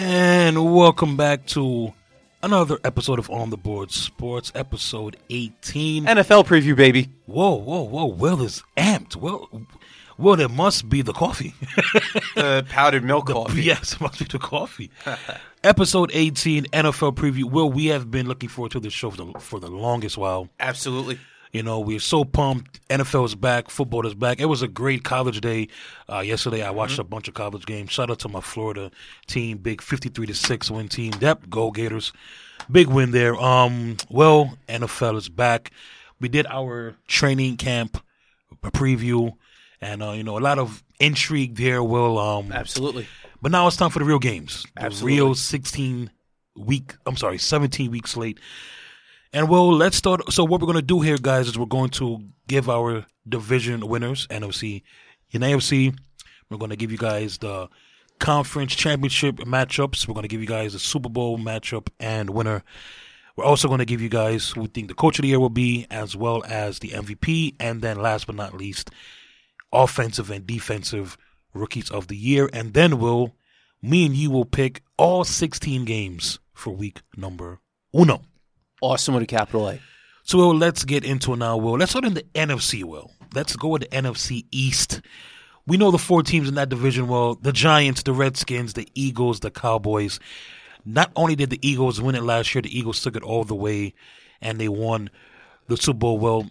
And welcome back to another episode of On the Board Sports, episode 18. NFL preview, baby. whoa, whoa, whoa, Will is amped. Well, well, there must be the coffee. The powdered milk coffee. yes, it must be the coffee. episode 18, NFL preview. Will, we have been looking forward to this show for the, for the longest while. Absolutely. You know, we're so pumped. NFL is back. Football is back. It was a great college day uh, yesterday. I watched a bunch of college games. Shout out to my Florida team, big fifty-three to six win team. Yep, go Gators, big win there. Um, well, NFL is back. We did our training camp preview, and uh, you know, a lot of intrigue there. Will um, Absolutely. but now it's time for the real games. The Absolutely. real 16 week, I'm sorry, 17 week slate. And well, let's start. So, what we're going to do here, guys, is we're going to give our division winners, NFC. In AFC, we're going to give you guys the conference championship matchups. We're going to give you guys the Super Bowl matchup and winner. We're also going to give you guys who we think the coach of the year will be, as well as the MVP. And then, last but not least, offensive and defensive rookies of the year. And then we'll, me and you will pick all 16 games for week number uno. Awesome with a capital A. So Will, let's get into it now, Will. Let's start in the NFC, Will. Let's go with the NFC East. We know the four teams in that division, well, the Giants, the Redskins, the Eagles, the Cowboys. Not only did the Eagles win it last year, the Eagles took it all the way and they won the Super Bowl. Well,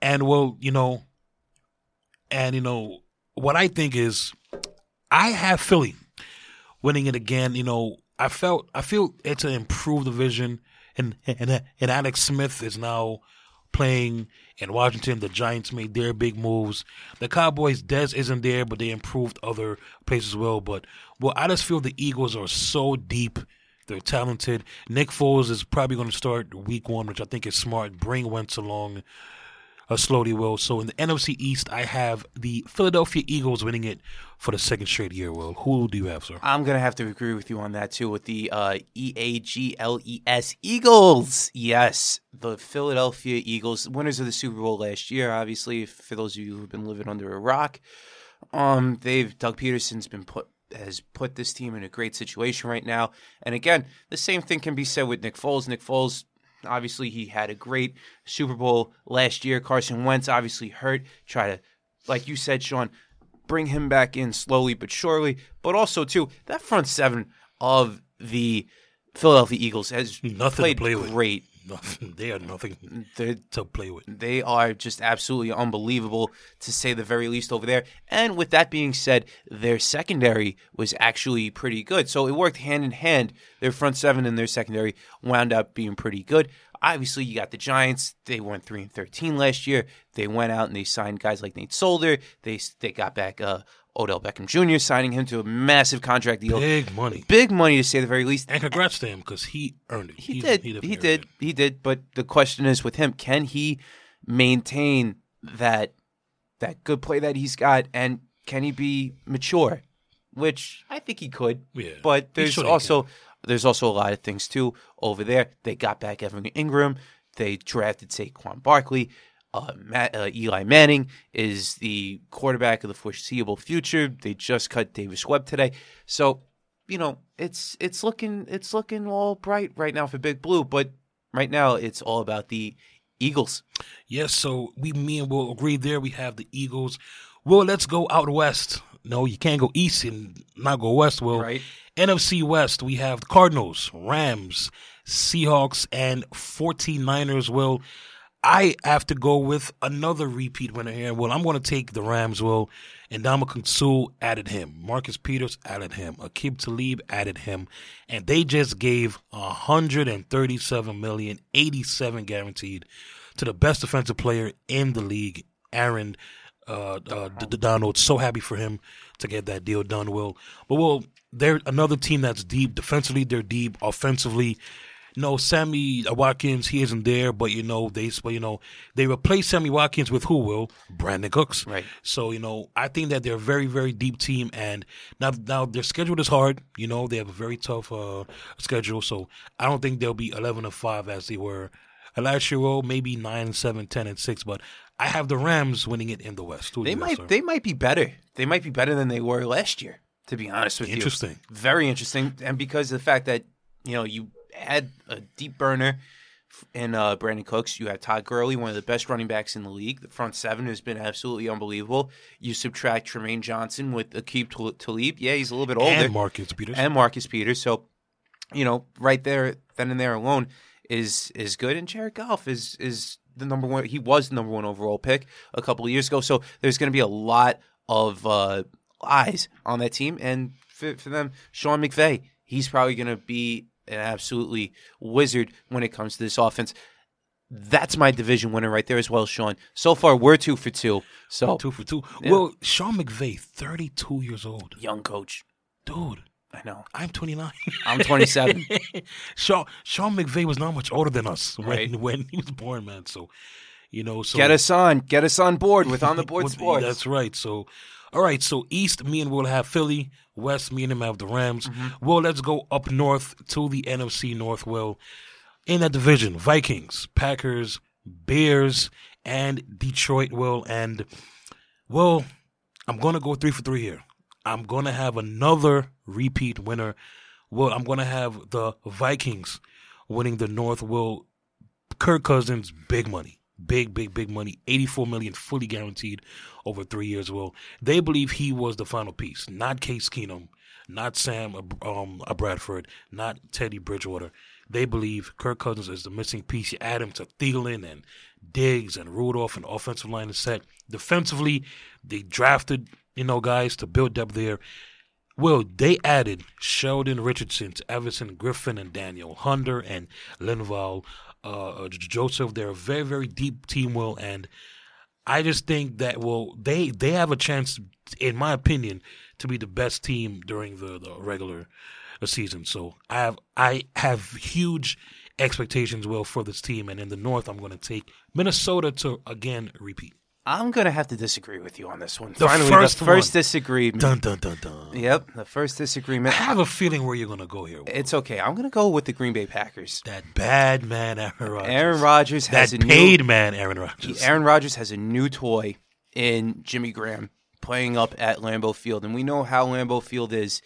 and well, you know, and you know, what I think is I have Philly winning it again. You know, I felt I feel it's an improved division, and and and Alex Smith is now playing in Washington. The Giants made their big moves. The Cowboys, Dez isn't there, but they improved other places well. But well, I just feel the Eagles are so deep. They're talented. Nick Foles is probably going to start week one, which I think is smart. Bring Wentz along uh, slowly will. So in the NFC East, I have the Philadelphia Eagles winning it for the second straight year. Will who do you have, sir? I'm to have to agree with you on that, too, with the uh, E A G L E S Eagles. Yes, the Philadelphia Eagles, winners of the Super Bowl last year, obviously, for those of you who've been living under a rock. Um, they've Doug Pederson's been put has put this team in a great situation right now. And again, the same thing can be said with Nick Foles. Nick Foles, obviously, he had a great Super Bowl last year. Carson Wentz obviously hurt. Try to, like you said, Sean, bring him back in slowly but surely. But also, too, that front seven of the Philadelphia Eagles has Nothing to played great. Nothing. They are nothing They're to play with. they are just absolutely unbelievable to say the very least over there. And with that being said, their secondary was actually pretty good. So it worked hand in hand. Their front seven and their secondary wound up being pretty good. Obviously, you got the Giants. They went three and thirteen last year. They went out and they signed guys like Nate Solder. They they got back uh, Odell Beckham Jr., signing him to a massive contract deal. Big money. Big money to say the very least. And congrats to him because he earned it. He He's- did. definitely He did. it. He did. But the question is with him, can he maintain that that good play that he's got, and can he be mature? Which I think he could. Yeah. But there's also there's also a lot of things too over there. They got back Evan Engram. They drafted Saquon Barkley. Uh, Matt, uh, Eli Manning is the quarterback of the foreseeable future. They just cut Davis Webb today, so you know it's it's looking it's looking all bright right now for Big Blue. But right now it's all about the Eagles. Yes, so we, me and Will agree there. We have the Eagles. Well, let's go out west. No, you can't go east and not go west. Well, Right. NFC West, we have the Cardinals, Rams, Seahawks, and 49ers. Will I have to go with another repeat winner here? Well, I'm going to take the Rams. Will and Ndamukong Suh added him. Marcus Peters added him. Aqib Talib added him, and they just gave 137 million, 87 guaranteed to the best defensive player in the league, Aaron uh, uh, Donald. So happy for him to get that deal done. Will, but well, they're another team that's deep defensively. They're deep offensively. No, Sammy Watkins, he isn't there, but you know they, but you know they replaced Sammy Watkins with who? Will Brandin Cooks? Right. So you know, I think that they're a very, very deep team, and now, now their schedule is hard. You know, they have a very tough uh, schedule, so I don't think they'll be eleven and five as they were last year. Well, maybe nine seven, 10 and six, but I have the Rams winning it in the West. Who They might sir? they might be better. They might be better than they were last year. To be honest with Interesting. you, interesting, very interesting, and because of the fact that you know you had a deep burner in uh, Brandin Cooks, you have Todd Gurley, one of the best running backs in the league. The front seven has been absolutely unbelievable. You subtract Trumaine Johnson with Tal- Talib, yeah, he's a little bit older, And Marcus Peters. and Marcus Peters. So, you know, right there, then and there alone is is good. And Jared Goff is is the number one. He was the number one overall pick a couple of years ago. So there's going to be a lot of uh, eyes on that team, and for, for them, Sean McVay, he's probably going to be an absolutely wizard when it comes to this offense. That's my division winner right there as well, Sean. So far, we're two for two. So two for two. Yeah. Well, Sean McVay, 32 years old. young coach, Dude, I know. I'm 29. I'm 27. Sean Sean McVay was not much older than us when Right. when he was born, man. So, you know, so Get us on. Get us on board with on the board sports. That's right. So, all right. So East, me and Will have Philly. West, me and him have the Rams. Mm-hmm. Well, let's go up north to the NFC North. Well, in that division, Vikings, Packers, Bears, and Detroit. Will and well, I'm gonna go three for three here. I'm gonna have another repeat winner. Well, I'm gonna have the Vikings winning the North. Will Kirk Cousins, big money, big, big, big money, 84 million fully guaranteed over three years. Well, they believe he was the final piece, not Case Keenum, not Sam um, uh, Bradford, not Teddy Bridgewater. They believe Kirk Cousins is the missing piece. You add him to Thielen and Diggs and Rudolph, and offensive line is set. Defensively, they drafted you know guys to build depth there. Well, they added Sheldon Richardson to Everson Griffen and Danielle Hunter and Linval uh, Joseph. They're a very, very deep team, Will, and I just think that well, they they have a chance, in my opinion, to be the best team during the, the regular uh, season. So I have I have huge expectations, Will, for this team, and in the North, I'm going to take Minnesota to again repeat. I'm gonna have to disagree with you on this one. The Finally, first the first one. disagreement. Dun dun dun dun. Yep, the first disagreement. I have a feeling where you're going to go here. Will. It's okay. I'm gonna go with the Green Bay Packers. That bad man, Aaron Rodgers. Aaron Rodgers has that a paid new. man, Aaron Rodgers. Aaron Rodgers has a new toy in Jimmy Graham playing up at Lambeau Field, and we know how Lambeau Field is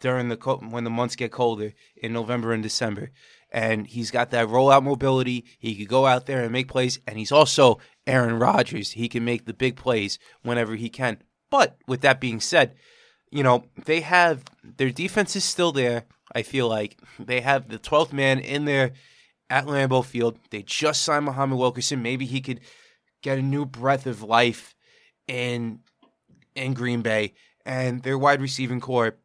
during the co- when the months get colder in November and December. And he's got that rollout mobility. He could go out there and make plays, and he's also Aaron Rodgers. He can make the big plays whenever he can. But with that being said, you know they have their defense is still there. I feel like they have the twelfth man in there at Lambeau Field. They just signed Muhammad Wilkerson. Maybe he could get a new breath of life in in Green Bay and their wide receiving corps.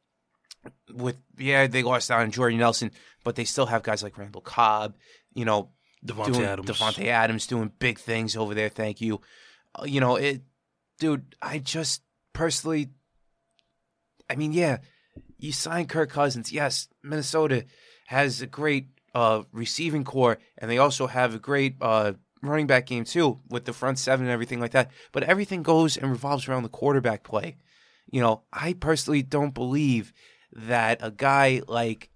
With yeah, they lost out on Jordan Nelson, but they still have guys like Randall Cobb. You know, Davante doing Adams. Davante Adams doing big things over there. Thank you. Uh, you know it, dude. I just personally, I mean, yeah, you signed Kirk Cousins. Yes, Minnesota has a great uh, receiving corps, and they also have a great uh, running back game too, with the front seven and everything like that. But everything goes and revolves around the quarterback play. You know, I personally don't believe that a guy like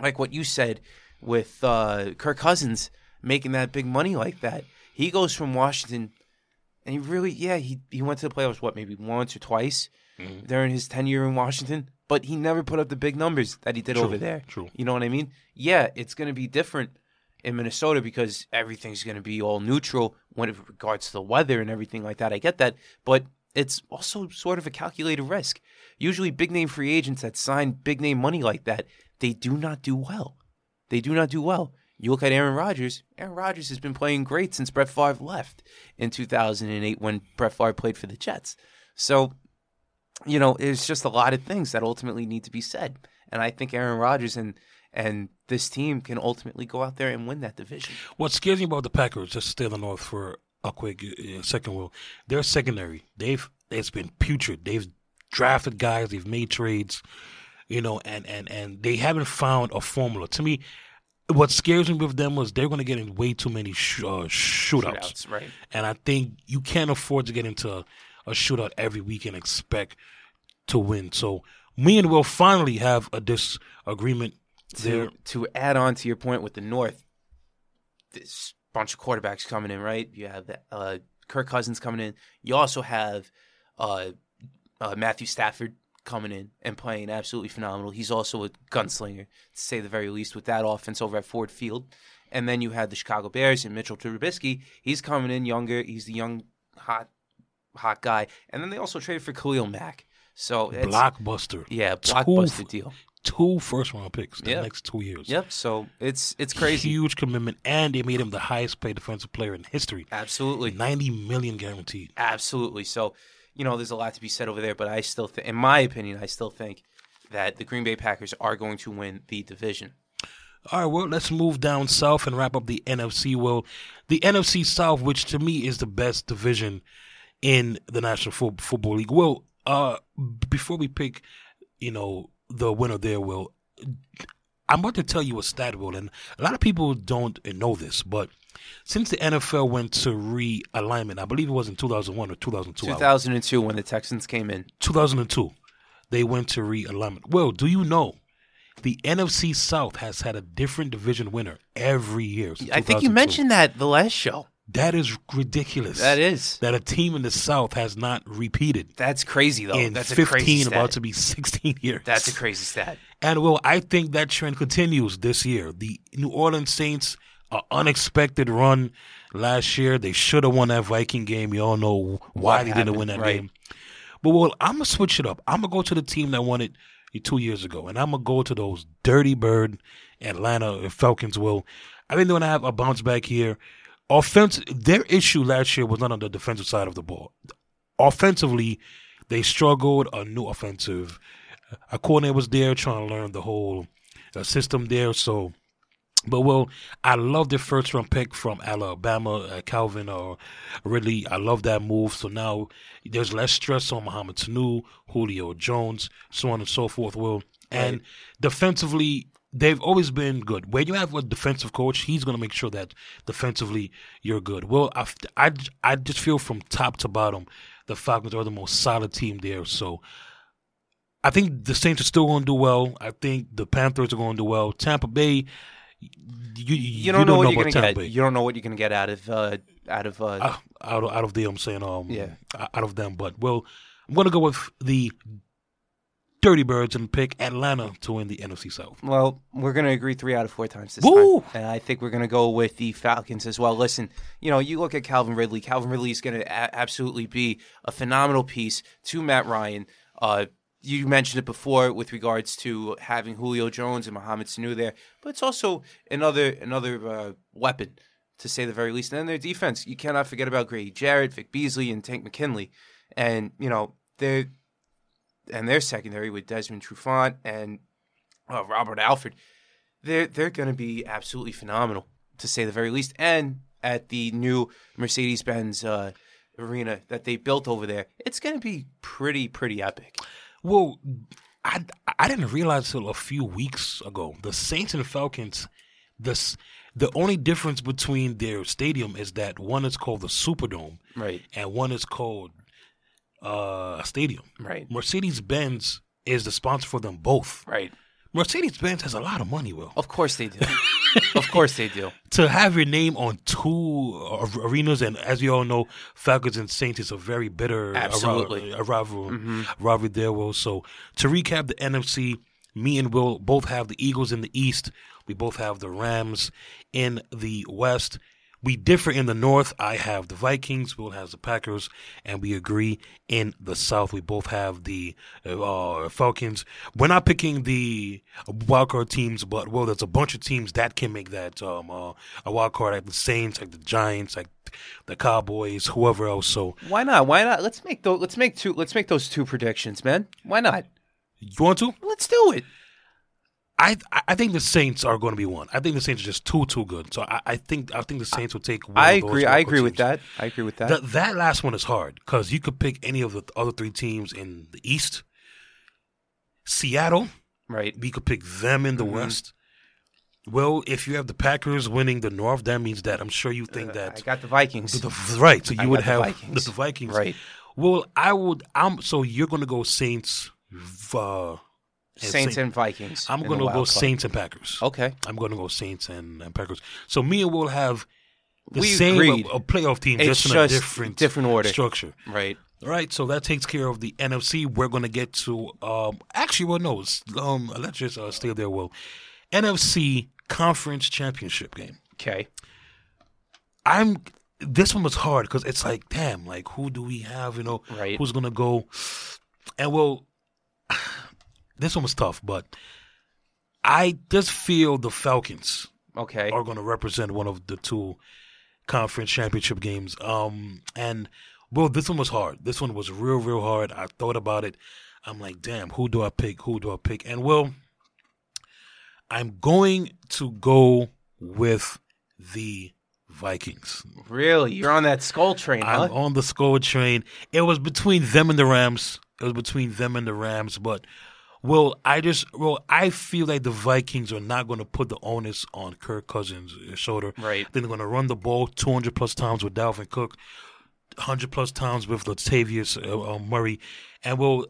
like what you said with uh, Kirk Cousins making that big money like that. He goes from Washington, and he really, yeah, he he went to the playoffs what maybe once or twice Mhm. during his tenure in Washington, but he never put up the big numbers that he did True, over there. true. You know what I mean? Yeah, it's going to be different in Minnesota because everything's going to be all neutral when it regards to the weather and everything like that. I get that, but it's also sort of a calculated risk. Usually, big name free agents that sign big name money like that, they do not do well. They do not do well. You look at Aaron Rodgers. Aaron Rodgers has been playing great since Brett Favre left in 2008 when Brett Favre played for the Jets. So, you know, it's just a lot of things that ultimately need to be said. And I think Aaron Rodgers and and this team can ultimately go out there and win that division. What scares me about the Packers, just the North for a quick uh, second, will their secondary. They've it's been putrid. They've drafted guys. They've made trades, you know, and and and they haven't found a formula. To me, what scares me with them was they're going to get in way too many sh- uh, shootouts. right? And I think you can't afford to get into a, a shootout every week and expect to win. So me and Will finally have a disagreement there. To to add on to your point with the North, this bunch of quarterbacks coming in, right? You have uh, Kirk Cousins coming in. You also have uh, uh, Matthew Stafford coming in and playing absolutely phenomenal. He's also a gunslinger, to say the very least, with that offense over at Ford Field. And then you had the Chicago Bears and Mitchell Trubisky. He's coming in younger. He's the young, hot, hot guy. And then they also traded for Khalil Mack. So it's, Blockbuster. yeah, Two- blockbuster deal. Two first round picks the Yeah. next two years. Yep. So it's it's crazy. Huge commitment, and they made him the highest paid defensive player in history. Absolutely. Ninety million guaranteed. Absolutely. So, you know, there's a lot to be said over there, but I still think, in my opinion, I still think that the Green Bay Packers are going to win the division. All right, well, let's move down south and wrap up the NFC. Well, the NFC South, which to me is the best division in the National Fo- Football League. Well, uh, before we pick, you know, the winner there, Will, I'm about to tell you a stat, Will, and a lot of people don't know this, but since the NFL went to realignment, I believe it was in 2001 or 2002. 2002 when the Texans came in. 2002, they went to realignment. Well, do you know the NFC South has had a different division winner every year? since I think you mentioned that the last show. that is ridiculous. That is. that a team in the South has not repeated That's crazy, though. in That's a 15, crazy stat. about to be 16 years. That's a crazy stat. And well, I think that trend continues this year. The New Orleans Saints, an unexpected run last year. They should have won that Viking game. You all know why What they didn't win that right. game. But well, I'm gonna switch it up. I'm gonna go to the team that won it two years ago, and I'm gonna go to those Dirty Bird Atlanta Falcons. Will I think they're gonna have a bounce back here. Offense, their issue last year was not on the defensive side of the ball. Offensively, they struggled. A new offensive a coordinator was there trying to learn the whole uh, system there. So, but well, I love the first round pick from Alabama, uh, Calvin or Ridley. I love that move. So now there's less stress on Mohamed Sanu, Julio Jones, so on and so forth. Will and defensively. They've always been good. When you have a defensive coach, he's going to make sure that defensively you're good. Well, I, I, I just feel from top to bottom, the Falcons are the most solid team there. So I think the Saints are still going to do well. I think the Panthers are going to do well. Tampa Bay, you you, You don't know what you're gonna get. You don't know what you're gonna get out of uh, out of uh, Uh, out of out of them, I'm saying um Yeah. out of them. But well, I'm going to go with the Dirty Birds and pick Atlanta to win the NFC South. Well, we're going to agree three out of four times this Woo! time. And I think we're going to go with the Falcons as well. Listen, you know, you look at Calvin Ridley. Calvin Ridley is going to a- absolutely be a phenomenal piece to Matt Ryan. Uh, you mentioned it before with regards to having Julio Jones and Mohamed Sanu there, but it's also another another uh, weapon to say the very least. And then their defense, you cannot forget about Grady Jarrett, Vic Beasley, and Tank McKinley. And you know they're and their secondary with Desmond Trufant and uh, Robert Alford, they're they're going to be absolutely phenomenal to say the very least. And at the new Mercedes Benz uh, arena that they built over there, it's going to be pretty pretty epic. Well, I I didn't realize till a few weeks ago the Saints and Falcons. This the only difference between their stadium is that one is called the Superdome Right, and one is called uh, a stadium. right, Mercedes Benz is the sponsor for them both. right. Mercedes Benz has a lot of money, Will. Of course they do. of course they do. To have your name on two arenas, and as we all know, Falcons and Saints is a very bitter Absolutely. a, rival, mm-hmm. rivalry there, Will. So to recap the NFC, me and Will both have the Eagles in the East. We both have the Rams in the West. We differ in the North. I have the Vikings. Will has the Packers, and we agree in the South. We both have the uh, Falcons. We're not picking the wildcard teams, but well, there's a bunch of teams that can make that um, uh, a wild card, like the Saints, like the Giants, like the Cowboys, whoever else. So Why not? Why not? Let's make those. Let's make two. Let's make those two predictions, man. Why not? you want to? Let's do it. I I think the Saints are going to be one. I think the Saints are just too too good. So I, I think I think the Saints will take. One I agree. I agree with that. I agree with that. That that last one is hard because you could pick any of the other three teams in the East. Seattle, right. we could pick them in the Mhm. West. Well, if you have the Packers winning the North, that means that I'm sure you think Uh, that I got the Vikings. the, the- right. So I you would got the have Vikings. the, the Vikings, Right. Well, I would. I'm so you're going to go Saints. Uh, Saints Saint- and Vikings. I'm going to go. Saints and Packers. Okay. I'm going to go Saints and, and Packers. So me and will have the We same agreed. a, a playoff team, It's just in a different different order. structure. Right. All right, so that takes care of the NFC. We're going to get to um actually well no, um let's just uh, stay there. Will NFC Conference Championship game. Okay. I'm this one was hard because it's like damn, like who do we have? You know, Right. who's gonna go? And well, this one was tough, but I just feel the Falcons Okay. are going to represent one of the two conference championship games. Um, and well, this one was hard. This one was real, real hard. I thought about it. I'm like, damn, who do I pick? Who do I pick? And well, I'm going to go with the Vikings. Really? You're on that Skol train, huh? I'm on the Skol train. It was between them and the Rams. It was between them and the Rams, but well, I just well, I feel like the Vikings are not going to put the onus on Kirk Cousins' shoulder. Right. They're going to run the ball 200 plus times with Dalvin Cook, 100 plus times with Latavius uh, uh, Murray, and well,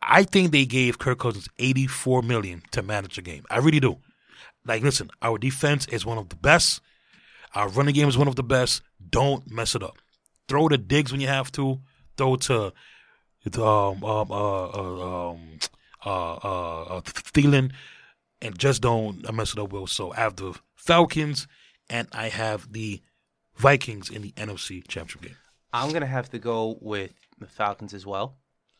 I think they gave Kirk Cousins 84 million to manage the game. I really do. Like, listen, our defense is one of the best. Our running game is one of the best. Don't mess it up. Throw the Diggs when you have to. Throw to um um uh, uh um uh uh, uh Thielen, and just don't mess it up. Will so I have the Falcons, and I have the Vikings in the NFC Championship game. I'm gonna have to go with the Falcons as well.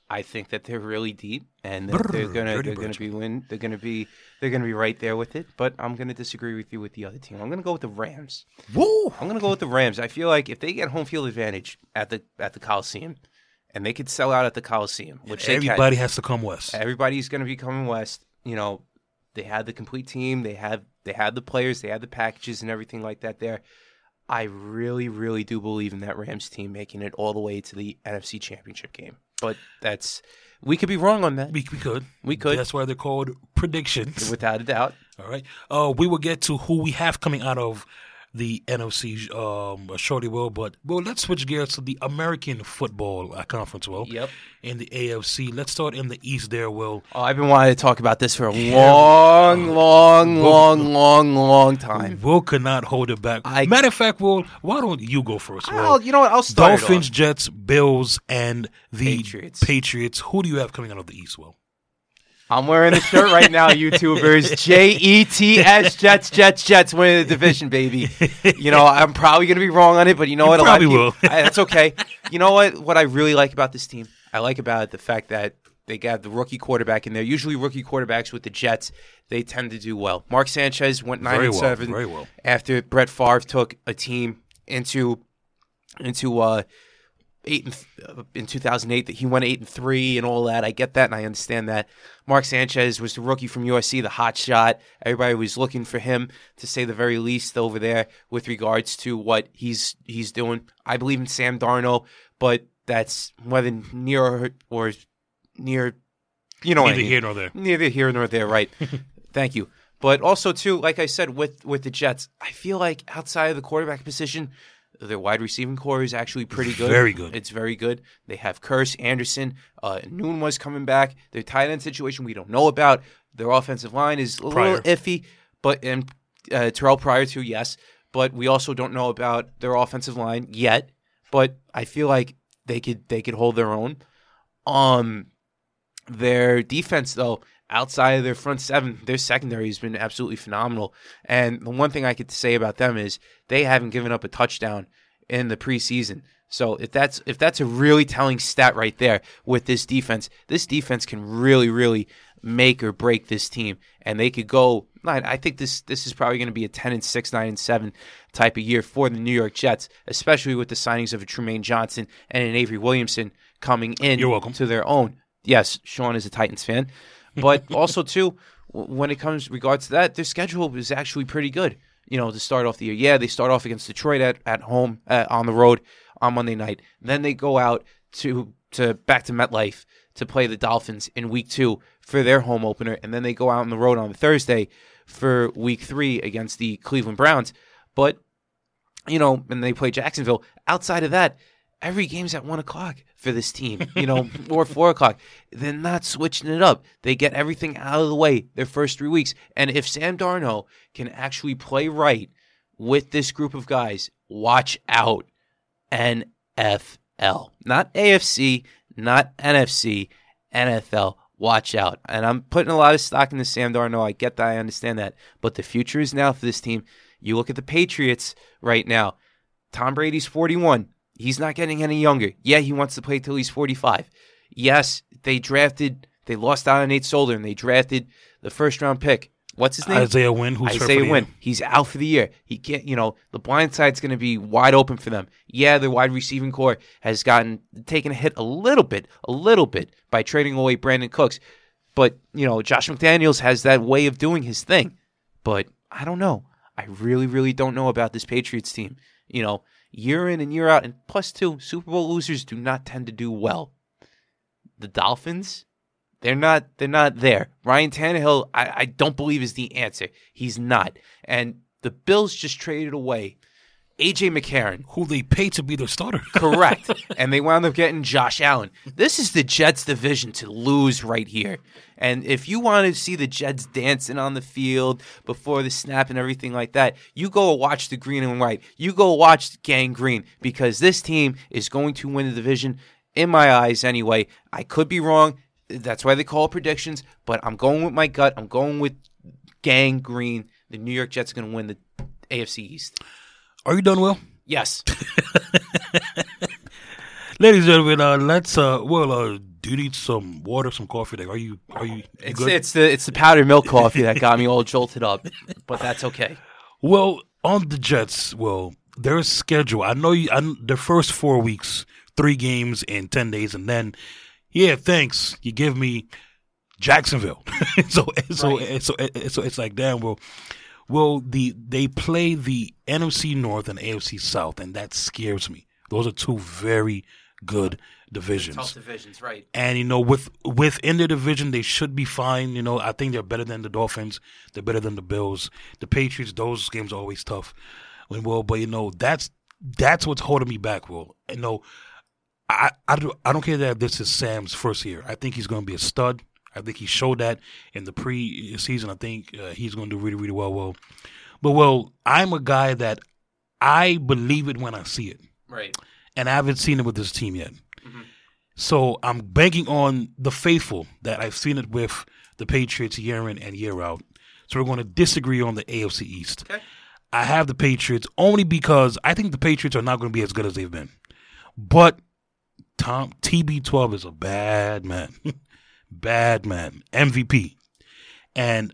I think that they're really deep, and that they're gonna they're gonna be win. They're gonna be they're gonna be right there with it. But I'm gonna disagree with you with the other team. I'm gonna go with the Rams. Woo! I'm gonna go with the Rams. I feel like if they get home field advantage at the at the Coliseum, and they could sell out at the Coliseum, which they can, Everybody has to come west. everybody's going to be coming west. You know, they had the complete team. They had they had the players. They had the packages and everything like that. There, I really, really do believe in that Rams team making it all the way to the NFC Championship game. But that's we could be wrong on that, We, we could. We could. That's why they're called predictions. without a doubt. All right. Uh, we will get to who we have coming out of the NFC um, shortly, will. But well, let's switch gears to the American Football uh, Conference, will. Yep. In the AFC, let's start in the East. There, will. Oh, I've been wanting to talk about this for a long, long, long, long, long time. Will could not hold it back. I- Matter of fact, Will, why don't you go first? Will? I'll, you know what? I'll start. Dolphins. Jets, Bills, and the Patriots. Patriots. Who do you have coming out of the East, Will? I'm wearing the shirt right now, YouTubers. J E T S Jets, Jets, Jets winning the division, baby. You know, I'm probably going to be wrong on it, but you know what? Lot of probably people- will. I- that's okay. You know what? What I really like about this team, I like about it the fact that they got the rookie quarterback in there. Usually, rookie quarterbacks with the Jets, they tend to do well. Mark Sanchez went nine Very and well, seven very well. after Brett Favre took a team into into uh eight and th- uh, in 2008 that he went eight and three and all that. I get that and I understand that. Mark Sanchez was the rookie from USC, the hot shot. Everybody was looking for him to say the very least over there with regards to what he's he's doing. I believe in Sam Darnold, but that's whether near or, or near, you know, what I Neither mean here nor there. neither here nor there, right? Thank you. But also too, like I said, with with the Jets, I feel like outside of the quarterback position, their wide receiving corps is actually pretty good. Very good. It's very good. They have Kearse, Anderson, uh, Noon was coming back. Their tight end situation we don't know about. Their offensive line is a Pryor. little iffy, but and uh, Terrelle Pryor too, yes. But we also don't know about their offensive line yet. But I feel like they could they could hold their own. Um, their defense, though, outside of their front seven, their secondary has been absolutely phenomenal. And the one thing I could say about them is they haven't given up a touchdown in the preseason. So if that's if that's a really telling stat right there with this defense, this defense can really really make or break this team, and they could go. I I think this this is probably going to be a ten and six, nine and seven type of year for the New York Jets, especially with the signings of a Trumaine Johnson and an Avery Williamson coming in You're welcome. to their own. Yes, Sean is a Titans fan, but also too when it comes regards to that, their schedule is actually pretty good. You know, to start off the year, yeah, they start off against Detroit at at home uh, on the road on Monday night. Then they go out to to back to MetLife to play the Dolphins in Week Two for their home opener, and then they go out on the road on Thursday for Week Three against the Cleveland Browns. But you know, and they play Jacksonville. Outside of that, every game's at one o'clock for this team, you know, or four o'clock. They're not switching it up. They get everything out of the way their first three weeks. And if Sam Darnold can actually play right with this group of guys, watch out. NFL, not AFC, not NFC, NFL. Watch out. And I'm putting a lot of stock in the Sam Darnold. I get that. I understand that. But the future is now for this team. You look at the Patriots right now. Tom Brady's 41. He's not getting any younger. Yeah, he wants to play till he's 45. Yes, they drafted, they lost out on Nate Solder and they drafted the first round pick. What's his name? Isaiah Wynn, who's Isaiah Wynn. year. He's out for the year. He can't, you know, the blind side's going to be wide open for them. Yeah, the wide receiving corps has gotten taken a hit a little bit, a little bit by trading away Brandin Cooks. But, you know, Josh McDaniels has that way of doing his thing. But I don't know. I really, really don't know about this Patriots team. You know, year in and year out. And plus, two, Super Bowl losers do not tend to do well. The Dolphins, they're not they're not there. Ryan Tannehill, I, I don't believe is the answer. He's not. And the Bills just traded away AJ McCarron. Who they paid to be their starter. Correct. and they wound up getting Josh Allen. This is the Jets division to lose right here. And if you want to see the Jets dancing on the field before the snap and everything like that, you go watch the green and white. You go watch Gang Green because this team is going to win the division in my eyes anyway. I could be wrong. That's why they call it predictions, but I'm going with my gut. I'm going with Gang Green. The New York Jets are going to win the AFC East. Are you done, Will? Yes. Ladies and gentlemen, uh, let's uh, well, uh, do you need some water, some coffee? There, are you are you, you It's, good? it's the it's the powdered milk coffee that got me all jolted up, but that's okay. Well, on the Jets, well, their schedule. I know you. I, the first four weeks, three games in ten days, and then, yeah, thanks. You give me Jacksonville. so so Right. so so it's like damn. Well, well, the they play the NFC North and AFC South, and that scares me. Those are two very good divisions. divisions, right? And you know, with within the division, they should be fine. You know, I think they're better than the Dolphins. They're better than the Bills, the Patriots. Those games are always tough. When well, but you know, that's that's what's holding me back. Will you know? I I don't I don't care that this is Sam's first year. I think he's going to be a stud. I think he showed that in the preseason. I think uh, he's going to do really really well. Well, but well, I'm a guy that I believe it when I see it Right. and I haven't seen it with this team yet. So I'm banking on the faithful that I've seen it with the Patriots year in and year out. So we're going to disagree on the AFC East. Okay. I have the Patriots only because I think the Patriots are not going to be as good as they've been. But Tom TB12 is a bad man, bad man, MVP, and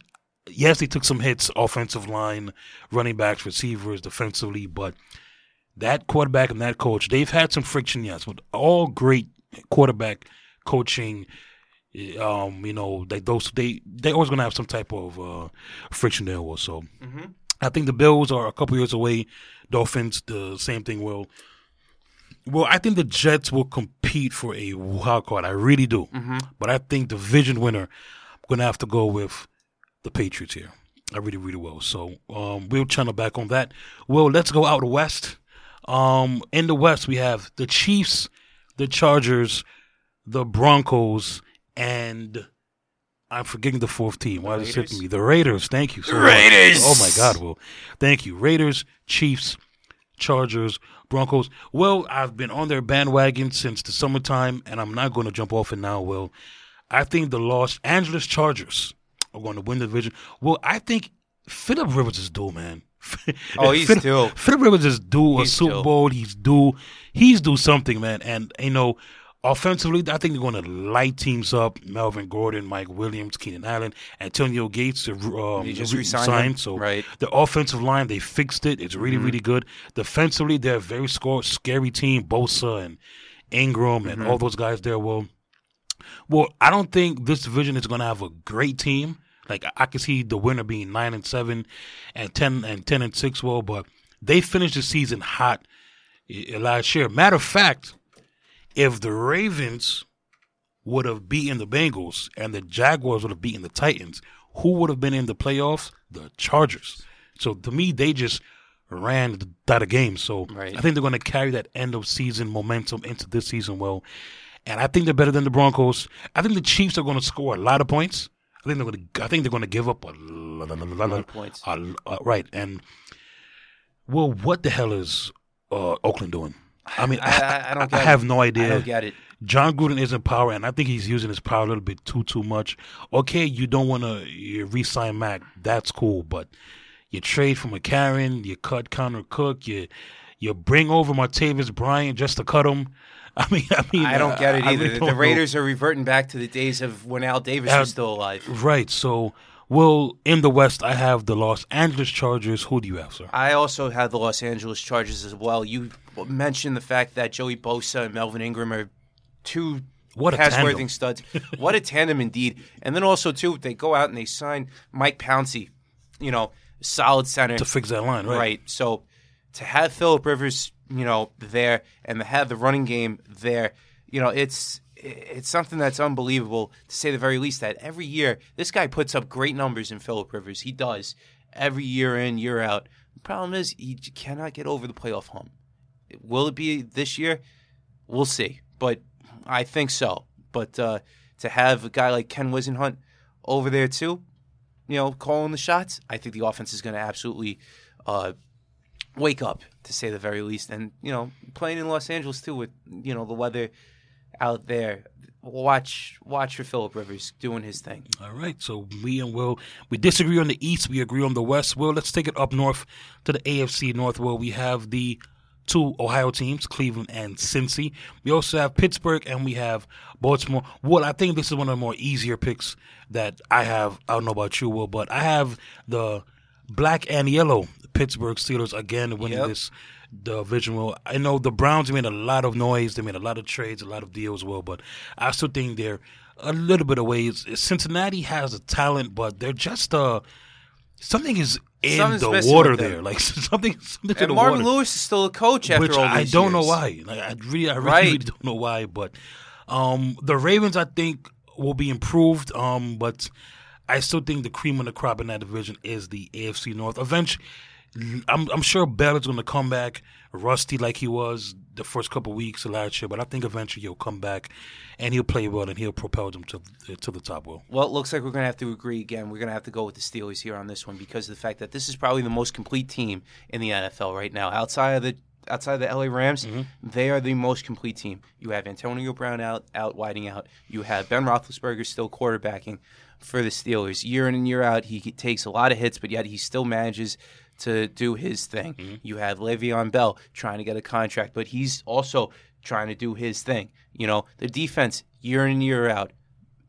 yes, they took some hits, offensive line, running backs, receivers, defensively, but that quarterback and that coach, they've had some friction, yes, but all great quarterback coaching. eh, Um, you know, they those they they always gonna have some type of uh, friction there. Also, I think the Bills are a couple years away. Dolphins, the same thing. Will well, I think the Jets will compete for a wild card. I really do, but I think the division winner, I'm gonna have to go with the Patriots here. I really, really will. So um, we'll channel back on that. Well, let's go out west. Um, in the West, we have the Chiefs, the Chargers, the Broncos, and I'm forgetting the fourth team. Why is it slipping me? The Raiders. Thank you. So much. Raiders! Oh my God, Will. Thank you. Raiders, Chiefs, Chargers, Broncos. Well, I've been on their bandwagon since the summertime, and I'm not going to jump off it now. Well, I think the Los Angeles Chargers are going to win the division? Well, I think Philip Rivers is due, man. Oh, he's Philip, due. Philip Rivers is due a He's Super due. Bowl. He's due. He's due something, man. And you know, offensively, I think they're going to light teams up. Melvin Gordon, Mike Williams, Keenan Allen, Antonio Gates. uh, Um, They just re- re-signed signed. So Right. the offensive line, they fixed it. It's really, Mm-hmm. really good. Defensively, they're a very score, scary team. Bosa and Ingram and Mm-hmm. all those guys there. Well, well, I don't think this division is going to have a great team. Like I, can see the winner being nine and seven, and ten and ten and six. Well, but they finished the season hot eh, last year. Matter of fact, if the Ravens would have beaten the Bengals and the Jaguars would have beaten the Titans, who would have been in the playoffs? The Chargers. So to me, they just ran the out game. So Right. I think they're going to carry that end of season momentum into this season well. And I think they're better than the Broncos. I think the Chiefs are going to score a lot of points. I think they're going to. I think they're going to give up a lot, a lot, of points. a- a- right. And well, what the hell is uh, Oakland doing? I mean, I, I, I don't get I it. have no idea. I don't get it. Jon Gruden is in power, and I think he's using his power a little bit too too much. Okay, you don't want to re-sign Mack. That's cool, but you trade for McCarron, you cut Connor Cook, you you bring over Martavis Bryant just to cut him. I mean, I mean, I don't get it either. really the don't know. Raiders are reverting back to the days of when Al Davis Al- was still alive. right? So, well, in the West, I have the Los Angeles Chargers. Who do you have, sir? I also have the Los Angeles Chargers as well. You mentioned the fact that Joey Bosa and Melvin Ingram are two What a pass-worthy tandem. studs. what a tandem indeed. And then also too, they go out and they sign Mike Pouncey, you know, solid center. to fix that line, right? Right. So to have Philip Rivers, you know, there and to have the running game there, you know, it's it's something that's unbelievable to say the very least that every year this guy puts up great numbers in Philip Rivers. He does every year in, year out. The problem is he cannot get over the playoff hump. Will it be this year? We'll see. But I think so. But uh, to have a guy like Ken Whisenhunt over there too, you know, calling the shots, I think the offense is going to absolutely uh, wake up, to say the very least. And you know, playing in Los Angeles too, with you know the weather out there. Watch, watch for Philip Rivers doing his thing. All right, so we and Will we disagree on the East, we agree on the West. Will let's take it up north to the AFC North, where we have the two Ohio teams, Cleveland and Cincy. We also have Pittsburgh and we have Baltimore. Well, I think this is one of the more easier picks that I have. I don't know about you, Will, but I have the black and yellow Pittsburgh Steelers again winning Yep. this division. Well, I know the Browns made a lot of noise. They made a lot of trades, a lot of deals. Well, but I still think they're a little bit away. Cincinnati has the talent, but they're just uh something is in Something's the water there. Like something, something And the Marvin water. Lewis is still a coach after which all I don't know why. Like I really, I really, Right. really don't know why. But um, the Ravens, I think, will be improved. Um, but I still think the cream of the crop in that division is the AFC North. Eventually, I'm, I'm sure Bell is going to come back rusty like he was the first couple weeks of last year. But I think eventually he'll come back and he'll play well and he'll propel them to to the top. Will Well, it looks like we're going to have to agree again. We're going to have to go with the Steelers here on this one because of the fact that this is probably the most complete team in the NFL right now. Outside of the outside of the LA Rams, mm-hmm. they are the most complete team. You have Antonio Brown out out widening out. You have Ben Roethlisberger still quarterbacking for the Steelers. Year in and year out, he takes a lot of hits, but yet he still manages to do his thing. You have Le'Veon Bell trying to get a contract, but he's also trying to do his thing. You know, the defense year in year out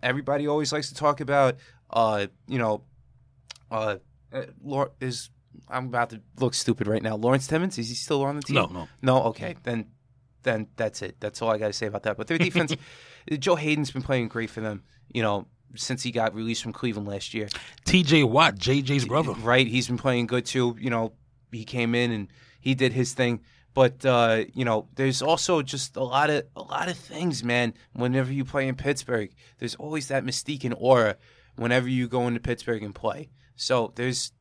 everybody always likes to talk about, uh, you know, uh, uh, is I'm about to look stupid right now. Lawrence Timmons is he still on the team? No, no. no. Okay, then, then that's it. That's all I got to say about that. But their defense, Joe Haden's been playing great for them. You know, since he got released from Cleveland last year. T.J. Watt, J.J.'s brother. Right, he's been playing good too. You know, he came in and he did his thing. But uh, you know, there's also just a lot of a lot of things, man. Whenever you play in Pittsburgh, there's always that mystique and aura. Whenever you go into Pittsburgh and play, so there's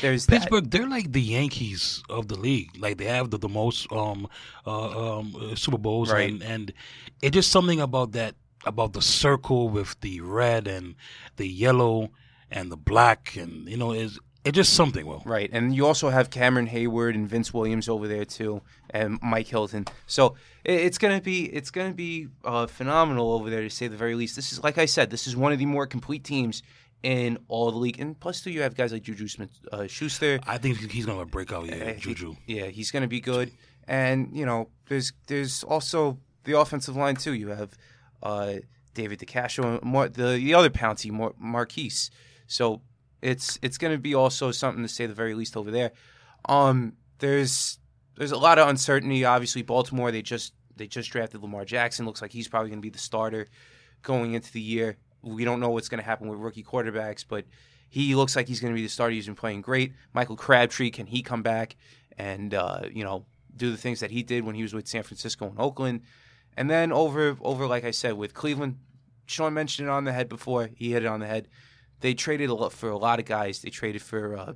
there's that. Pittsburgh, they're like the Yankees of the league. Like they have the, the most um, uh, um, uh, Super Bowls, Right. and and it's just something about that about the circle with the red and the yellow and the black, and you know, is it's just something. Well, Right, and you also have Cameron Heyward and Vince Williams over there too, and Mike Hilton. So it's gonna be it's gonna be uh, phenomenal over there to say the very least. This is like I said, this is one of the more complete teams in all the league, and plus too, you have guys like Juju Smith uh, Schuster. I think he's gonna break out. Yeah, Uh, he- Juju. yeah, he's gonna be good, and you know, there's there's also the offensive line too. You have uh, David DeCastro and Mar- the the other Pouncey, Mar- Maurkice. So it's it's going to be also something to say the very least over there. Um, there's there's a lot of uncertainty. Obviously, Baltimore they just they just drafted Lamar Jackson. Looks like he's probably going to be the starter going into the year. We don't know what's going to happen with rookie quarterbacks, but he looks like he's going to be the starter. He's been playing great. Michael Crabtree can he come back and uh, you know do the things that he did when he was with San Francisco and Oakland? And then over over like I said with Cleveland, Sean mentioned it on the head before. He hit it on the head. They traded a lot for a lot of guys. They traded for uh,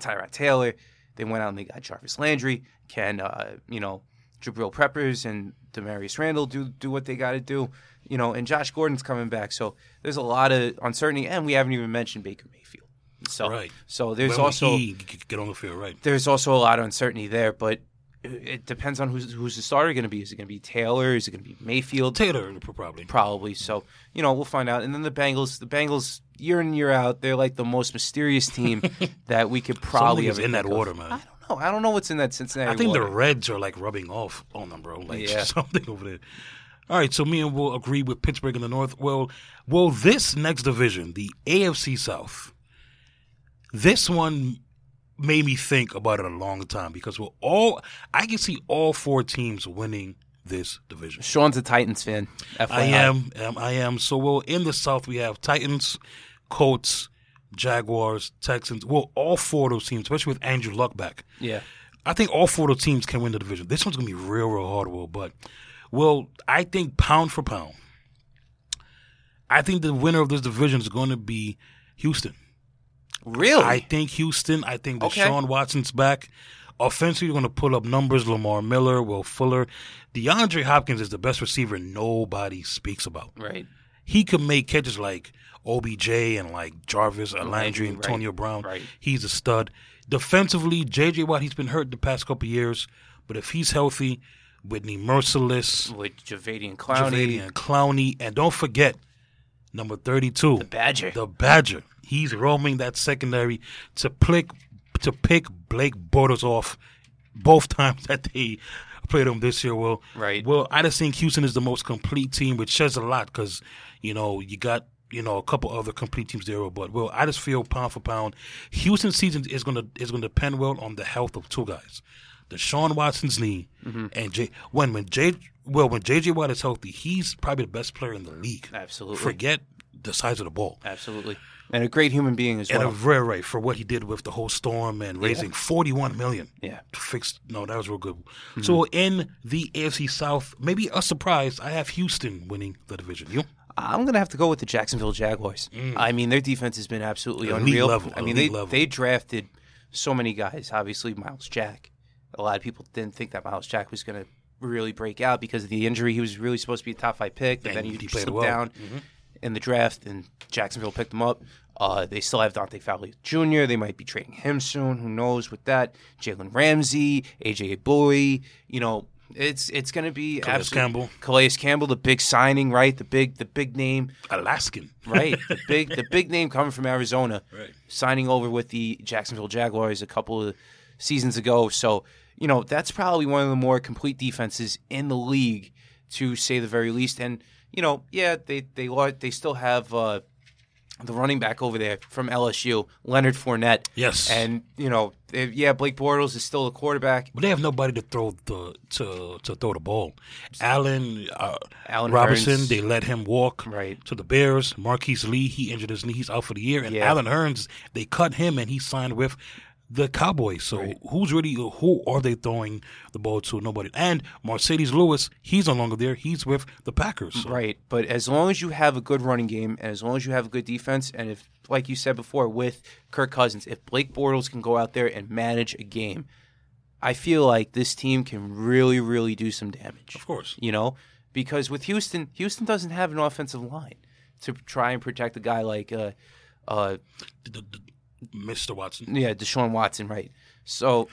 Tyrod Taylor. They went out and they got Jarvis Landry. Can uh, you know Jabrill Peppers and Damarious Randall do do what they got to do? You know, and Josh Gordon's coming back. So there's a lot of uncertainty, and we haven't even mentioned Baker Mayfield. So Right. so there's When also he get on the field, right? there's also a lot of uncertainty there. But it depends on who's who's the starter going to be. Is it going to be Taylor? Is it going to be Mayfield? Taylor probably. Probably. So you know we'll find out. And then the Bengals, the Bengals, year in year out, they're like the most mysterious team that we could probably ever in that water, man. I don't know. I don't know what's in that Cincinnati. I think water. the Reds are like rubbing off on them, bro. Like Yeah. something over there. All right, so me and will agree with Pittsburgh in the North. Well, well, this next division, the AFC South, this one made me think about it a long time because we're all I can see all four teams winning this division. Sean's a Titans fan. FYI. I am, um, I am. So, well, in the South, we have Titans, Colts, Jaguars, Texans. Well, all four of those teams, especially with Andrew Luck back. Yeah. I think all four of those teams can win the division. This one's gonna be real, real hard, Will. But, well, I think pound for pound, I think the winner of this division is going to be Houston. Really? I think Houston. I think Okay. Deshaun Watson's back. Offensively, you're going to pull up numbers. Lamar Miller, Will Fuller, DeAndre Hopkins is the best receiver nobody speaks about. right. He could make catches like OBJ and like Jarvis, and Landry, right. Antonio Brown. Right. He's a stud. Defensively, JJ Watt, he's been hurt the past couple years, but if he's healthy, Whitney Mercilus, With Jadeveon Clowney, Javady and Clowney, and don't forget number thirty-two, The Badger. the Badger. He's roaming that secondary to pick to pick Blake Bortles off both times that they played him this year. Well, Right. Well, I just think Houston is the most complete team, which says a lot because you know you got you know a couple other complete teams there. But well, I just feel pound for pound, Houston's season is gonna is gonna depend well on the health of two guys. Deshaun Watson's knee Mm-hmm. and J when when J well when JJ Watt is healthy, he's probably the best player in the league. Absolutely. Forget the size of the ball. Absolutely. And a great human being as And well. a rare right for what he did with the whole storm and raising forty one million. Yeah. To fix no, that was real good. Mm-hmm. So in the AFC South, maybe a surprise, I have Houston winning the division. You? I'm gonna have to go with the Jacksonville Jaguars. Mm. I mean, their defense has been absolutely Elite unreal. level, I mean, they level. they drafted so many guys. Obviously, Myles Jack. A lot of people didn't think that Myles Jack was gonna really break out because of the injury. He was really supposed to be a top five pick, but And then he, he slipped well. down mm-hmm. In the draft, and Jacksonville picked him up. Uh, they still have Dante Fowler Jr. They might be trading him soon. Who knows with that? Jalen Ramsey, AJ Bouye. You know, it's it's going to be Calais absolute- Campbell. Calais Campbell, the big signing, right? The big the big name, Alaskan. right? the big the big name coming from Arizona, Right. signing over with the Jacksonville Jaguars a couple of seasons ago. So you know that's probably one of the more complete defenses in the league, to say the very least. And you know, yeah, they they they still have. Uh, the running back over there from LSU, Leonard Fournette. Yes. And, you know, eh, yeah, Blake Bortles is still the quarterback. But they have nobody to throw the to to throw the ball. Allen, uh, Allen Robinson, Hurns. they let him walk Right. to the Bears. Marquise Lee, he injured his knee, he's out for the year. And Yeah. Allen Hurns, they cut him and he signed with the Cowboys. So who's really who are they throwing the ball to? Nobody. And Marcedes Lewis, he's no longer there. He's with the Packers. So. Right, but as long as you have a good running game and as long as you have a good defense, and if, like you said before, with Kirk Cousins, if Blake Bortles can go out there and manage a game, I feel like this team can really, really do some damage. Of course. You know, because with Houston, Houston doesn't have an offensive line to try and protect a guy like, uh, uh, the- the- Mr. Watson. yeah, Deshaun Watson, right? So,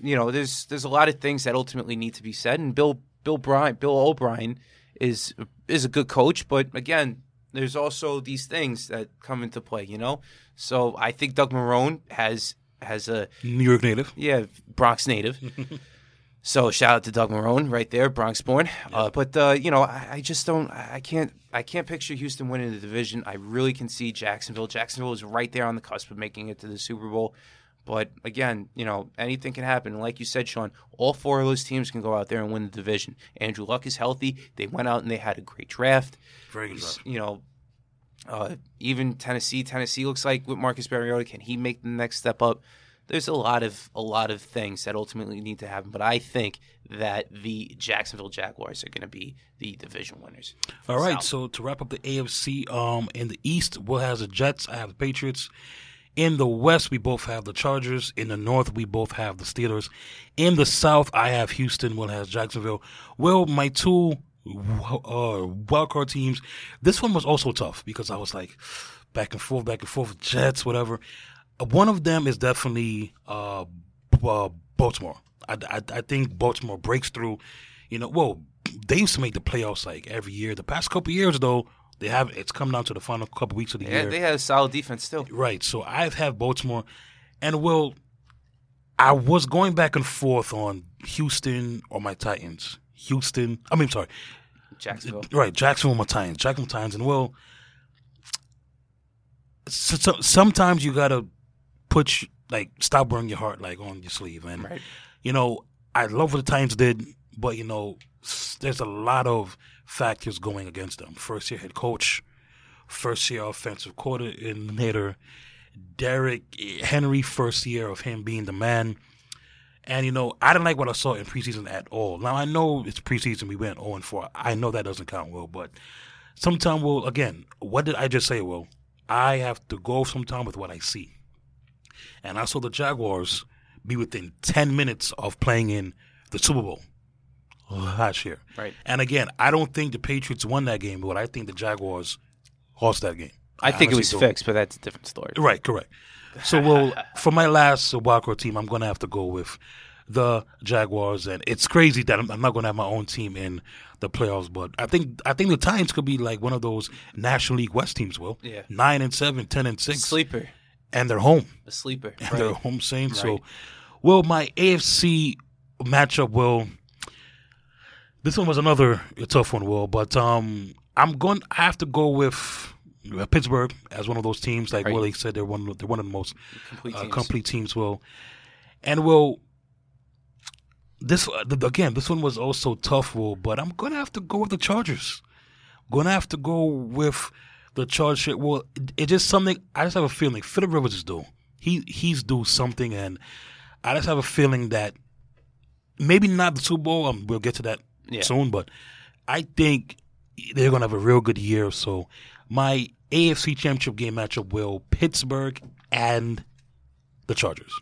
you know, there's there's a lot of things that ultimately need to be said, and Bill Bill Bryan, Bill O'Brien is is a good coach, but again, there's also these things that come into play, you know. So I think Doug Marrone has has a New York native. yeah Bronx native. So shout out to Doug Marrone right there, Bronx born. Uh, but uh, you know, I, I just don't, I I can't, I can't picture Houston winning the division. I really can see Jacksonville. Jacksonville is right there on the cusp of making it to the Super Bowl. But again, you know, anything can happen. And like you said, Sean, all four of those teams can go out there and win the division. Andrew Luck is healthy. They went out and they had a great draft. Very good. draft. You know, uh, even Tennessee, Tennessee looks like with Marcus Mariota, can he make the next step up? There's a lot of a lot of things that ultimately need to happen, but I think that the Jacksonville Jaguars are going to be the division winners. All right, South. so to wrap up the AFC, um, in the East, Will has the Jets. I have the Patriots. In the West, we both have the Chargers. In the North, we both have the Steelers. In the South, I have Houston. Will has Jacksonville. Will, my two uh, wild card teams. This one was also tough because I was like back and forth, back and forth. Jets, whatever. One of them is definitely uh, uh, Baltimore. I, I, I think Baltimore breaks through. You know, well, they used to make the playoffs like every year. The past couple years, though, they have it's come down to the final couple weeks of the Yeah, year. they had a solid defense still. Right. So I have Baltimore, and well, I was going back and forth on Houston or my Titans. Houston. I mean, sorry. Jacksonville. Right, Jacksonville, my Titans. Jacksonville Titans, and well, so, so, sometimes you gotta put sh- like stop wearing your heart like on your sleeve, and Right. you know I love what the Titans did, but you know there's a lot of factors going against them. First year head coach, first year offensive coordinator, Derrick eh, Henry, first year of him being the man. And you know, I didn't like what I saw in preseason at all. Now I know it's preseason; we went 0 and 4. I know that doesn't count, well, But sometime, Will, again, what did I just say, Will? I have to go sometime with what I see. And I saw the Jaguars be within 10 minutes of playing in the Super Bowl last year. Right. And again, I don't think the Patriots won that game, but I think the Jaguars lost that game. I think it was honestly do. fixed, but that's a different story. Right, correct. So, well, for my last wildcard team, I'm going to have to go with the Jaguars, and it's crazy that I'm, I'm not going to have my own team in the playoffs. But I think I think the Titans could be like one of those National League West teams. Will Yeah. nine and seven, ten and six, Sleeper. And they're home. A sleeper. And they're Right. home Saints. So, well, my AFC matchup, will this one was another tough one, Will, but um, I'm going. I have to go with. uh, Pittsburgh as one of those teams, like Right. Willie said, they're one. of- They're one of the most Complete uh, teams. complete teams will and will this uh, again this one was also tough will but i'm gonna have to go with the chargers gonna have to go with the chargers well it, it's just something i just have a feeling philip rivers is due he he's due something and i just have a feeling that maybe not the super bowl um, we'll get to that Yeah. soon but i think they're gonna have a real good year so my afc championship game matchup will pittsburgh and the chargers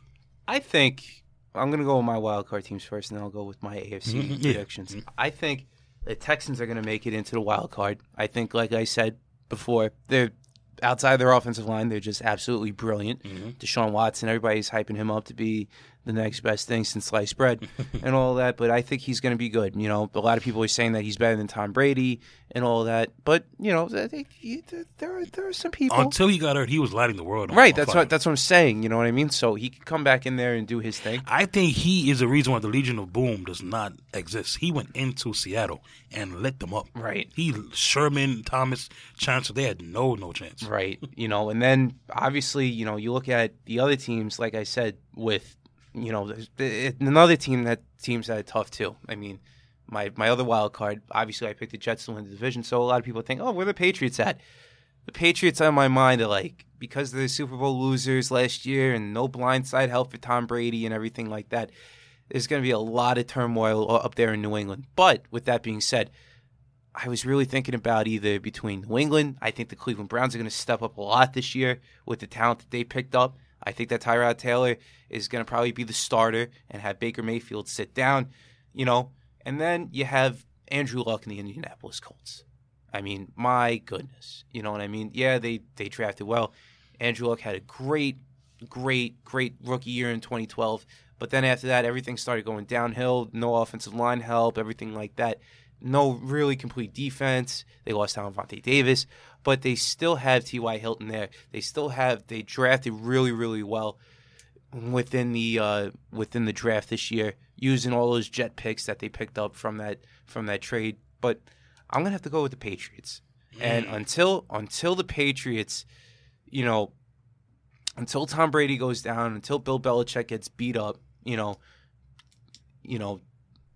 I think I'm going to go with my wild card teams first, and then I'll go with my AFC Mhm, yeah. predictions. I think the Texans are going to make it into the wild card. I think, like I said before, they're outside their offensive line. They're just absolutely brilliant. Mm-hmm. Deshaun Watson, everybody's hyping him up to be the next best thing since sliced bread and all that. But I think he's going to be good. You know, a lot of people are saying that he's better than Tom Brady and all that. But you know, I think he, there are there are some people. Until he got hurt, he was lighting the world on Right, on that's fire. what that's what I'm saying. You know what I mean? So he can come back in there and do his thing. I think he is the reason why the Legion of Boom does not exist. He went into Seattle and lit them up. Right. He Sherman, Thomas, Chancellor, they had no no chance. Right. You know, and then obviously, you know, you look at the other teams, like I said, with, you know, another team that teams that are tough too. I mean, my my other wild card, obviously I picked the Jets to win the division, so a lot of people think, oh, where the Patriots at? The Patriots on my mind are like, because they're Super Bowl losers last year and no blindside help for Tom Brady and everything like that, there's going to be a lot of turmoil up there in New England. But with that being said, I was really thinking about either between New England. I think the Cleveland Browns are going to step up a lot this year with the talent that they picked up. I think that Tyrod Taylor is going to probably be the starter and have Baker Mayfield sit down, you know. And then you have Andrew Luck in the Indianapolis Colts. I mean, my goodness, you know what I mean? Yeah, they they drafted well. Andrew Luck had a great, great, great rookie year in 2012. But then after that, everything started going downhill. No offensive line help, everything like that no really complete defense. They lost Vontae Davis, but they still have T.Y. Hilton there. They still have they drafted really really well within the uh, within the draft this year, using all those jet picks that they picked up from that from that trade. But I'm gonna have to go with the Patriots. And until until the Patriots, you know, until Tom Brady goes down, until Bill Belichick gets beat up, you know, you know,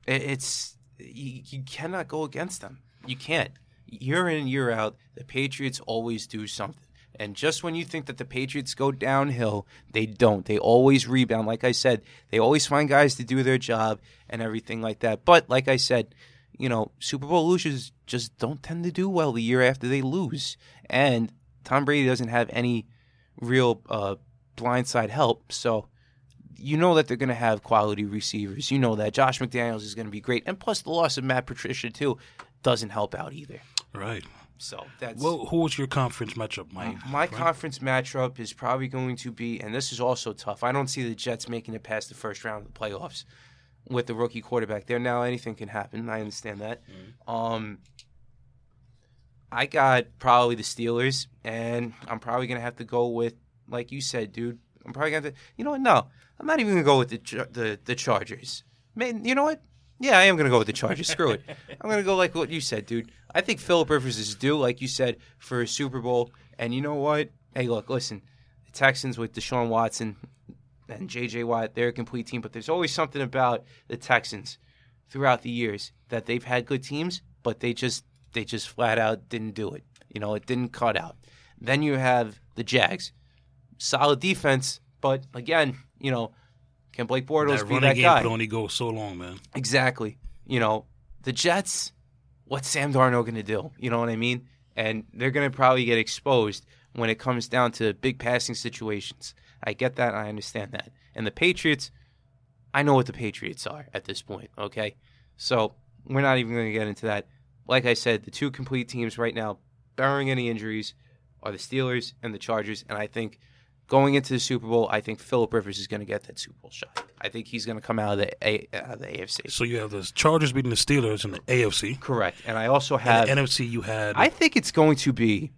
it, it's you, you cannot go against them. You can't. Year in and year out, the Patriots always do something. And just when you think that the Patriots go downhill, they don't. They always rebound. Like I said, they always find guys to do their job and everything like that. But like I said, you know, Super Bowl losers just don't tend to do well the year after they lose. And Tom Brady doesn't have any real uh, blindside help. So you know that they're going to have quality receivers. You know that Josh McDaniels is going to be great, and plus the loss of Matt Patricia too doesn't help out either. Right. So that's Well, who was your conference matchup, Mike? my conference matchup is probably going to be, and this is also tough. I don't see the Jets making it past the first round of the playoffs. with the rookie quarterback there. Now anything can happen. I understand that. Um, I got probably the Steelers, and I'm probably gonna have to go with, like you said, dude. I'm probably gonna have to. You know what? No, I'm not even gonna go with the the the Chargers. Man, you know what? Yeah, I am gonna go with the Chargers. Screw it. I'm gonna go like what you said, dude. I think Philip Rivers is due, like you said, for a Super Bowl. And you know what? Hey, look, listen. The Texans with Deshaun Watson and J.J. Watt, they're a complete team. But there's always something about the Texans throughout the years that they've had good teams, but they just they just flat out didn't do it. You know, it didn't cut out. Then you have the Jags, solid defense, but again, you know, can Blake Bortles That be running that game guy? could only go so long, man. Exactly. You know, the Jets, what's Sam Darnold going to do? You know what I mean? And they're going to probably get exposed when it comes down to big passing situations. I get that. I understand that. And the Patriots, I know what the Patriots are at this point, okay? So we're not even going to get into that. Like I said, the two complete teams right now, barring any injuries, are the Steelers and the Chargers. And I think going into the Super Bowl, I think Philip Rivers is going to get that Super Bowl shot. I think he's going to come out of the A- out of the AFC. So you have the Chargers beating the Steelers in the AFC. Correct. And I also have. In the NFC, you had I think it's going to be.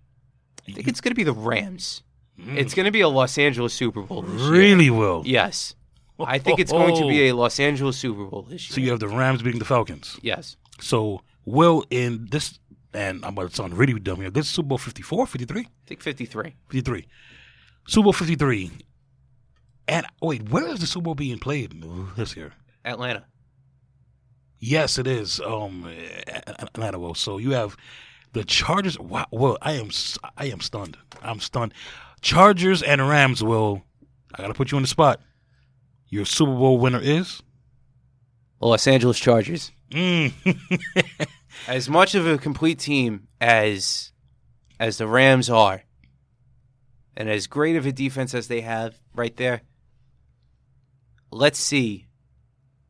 I think it's going to be the Rams. Mm. It's going to be a Los Angeles Super Bowl this year. really well. Yes. I think it's going to be a Los Angeles Super Bowl this year. So you have the Rams beating the Falcons. yes. So Will in this, and I'm about to sound really dumb here. This is Super Bowl 54, 53, I think 53. 53. Super Bowl 53. And wait, where is the Super Bowl being played this year? Atlanta. Yes, it is. Um, Atlanta. Well, so you have the Chargers. Wow. Well, I am. s- I am stunned. I'm stunned. Chargers and Rams. Will I gotta put you on the spot? Your Super Bowl winner is. Los Angeles Chargers. Mm. As much of a complete team as as the Rams are, and as great of a defense as they have right there, let's see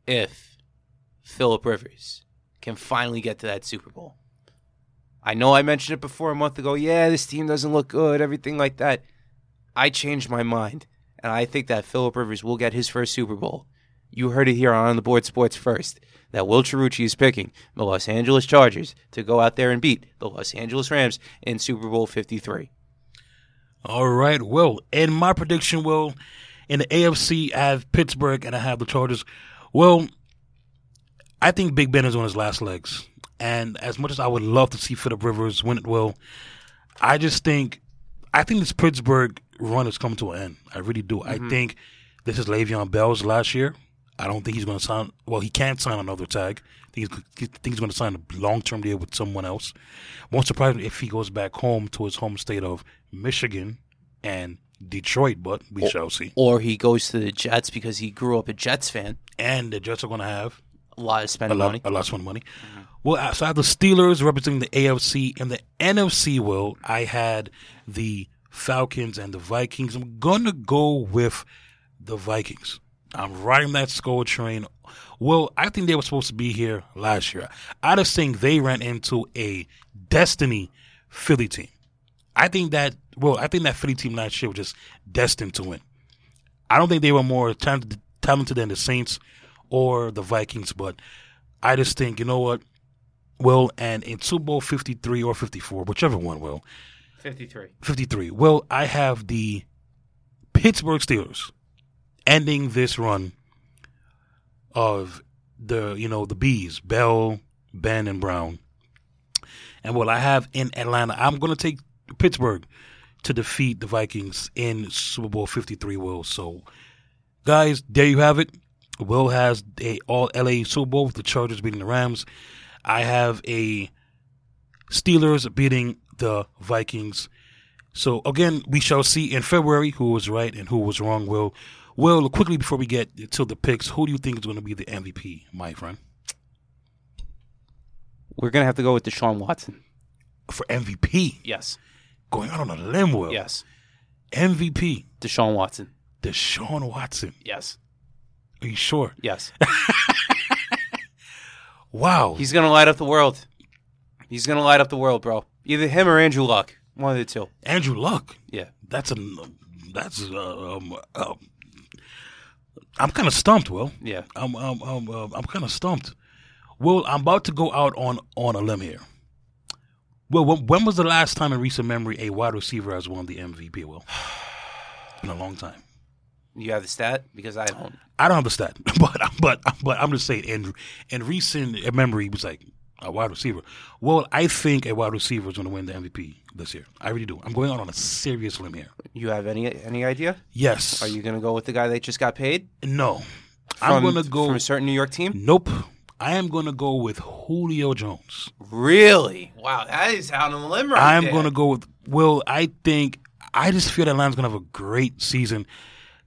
if Philip Rivers can finally get to that Super Bowl. I know I mentioned it before a month ago. Yeah, this team doesn't look good, everything like that. I changed my mind, and I think that Philip Rivers will get his first Super Bowl. You heard it here on the board sports first that Will Cherucci is picking the Los Angeles Chargers to go out there and beat the Los Angeles Rams in Super Bowl 53. All right. Well, in my prediction, well, in the AFC, I have Pittsburgh and I have the Chargers. Well, I think Big Ben is on his last legs. And as much as I would love to see Philip Rivers win it, Will, I just think, I think this Pittsburgh run is coming to an end. I really do. I mm-hmm. think this is Le'Veon Bell's last year. I don't think he's going to sign. Well, he can't sign another tag. I think he's, I think he's going to sign a long-term deal with someone else. Won't surprise me if he goes back home to his home state of Michigan and Detroit, but we shall see. Or he goes to the Jets because he grew up a Jets fan. And the Jets are going to have A lot of a lot, money. a lot of money. Well, uh, so I have the Steelers representing the AFC and the NFC. Will I had the Falcons and the Vikings. I'm gonna go with the Vikings. I'm riding that Skol train. Well, I think they were supposed to be here last year. I just think they ran into a destiny Philly team. I think that well, I think that Philly team last year was just destined to win. I don't think they were more talented, talented than the Saints or the Vikings, but I just think you know what, Will, and in Super Bowl fifty three or fifty four, whichever one, will 53. fifty three. Well, I have the Pittsburgh Steelers ending this run of the you know the bees, Bell, Ben, and Brown. And what I have in Atlanta, I'm going to take Pittsburgh to defeat the Vikings in Super Bowl 53. Will so, guys, there you have it. Will has a All LA Super Bowl with the Chargers beating the Rams. I have a Steelers beating the Vikings. So again, we shall see in February who was right and who was wrong. Will, Will, quickly before we get to the picks, who do you think is going to be the MVP, my friend, We're going to have to go with Deshaun Watson. for MVP? Yes. Going out on a limb, Will. Yes. MVP, Deshaun Watson. Deshaun Watson. Yes. Are you sure? Yes. Wow. He's going to light up the world. He's going to light up the world, bro. Either him or Andrew Luck. One of the two. Andrew Luck. Yeah. That's a that's uh, um, uh, I'm kind of stumped, Will. Yeah. I'm I'm I'm, uh, I'm kind of stumped. Will, I'm about to go out on on a limb here. Well, when, when was the last time in recent memory a wide receiver has won the MVP? Will, in a long time. You have the stat because I don't. I don't have the stat, but but but I'm just saying in in recent memory, it was like a wide receiver. Well, I think a wide receiver is going to win the MVP this year. I really do. I'm going out on a serious limb here. You have any any idea? Yes. Are you going to go with the guy that just got paid? No. From- I'm going to go. from a certain New York team. Nope. I am going to go with Julio Jones. Really? Wow, that is out on the limb right I'm going to go with. Well, I think I just feel that Atlanta's going to have a great season.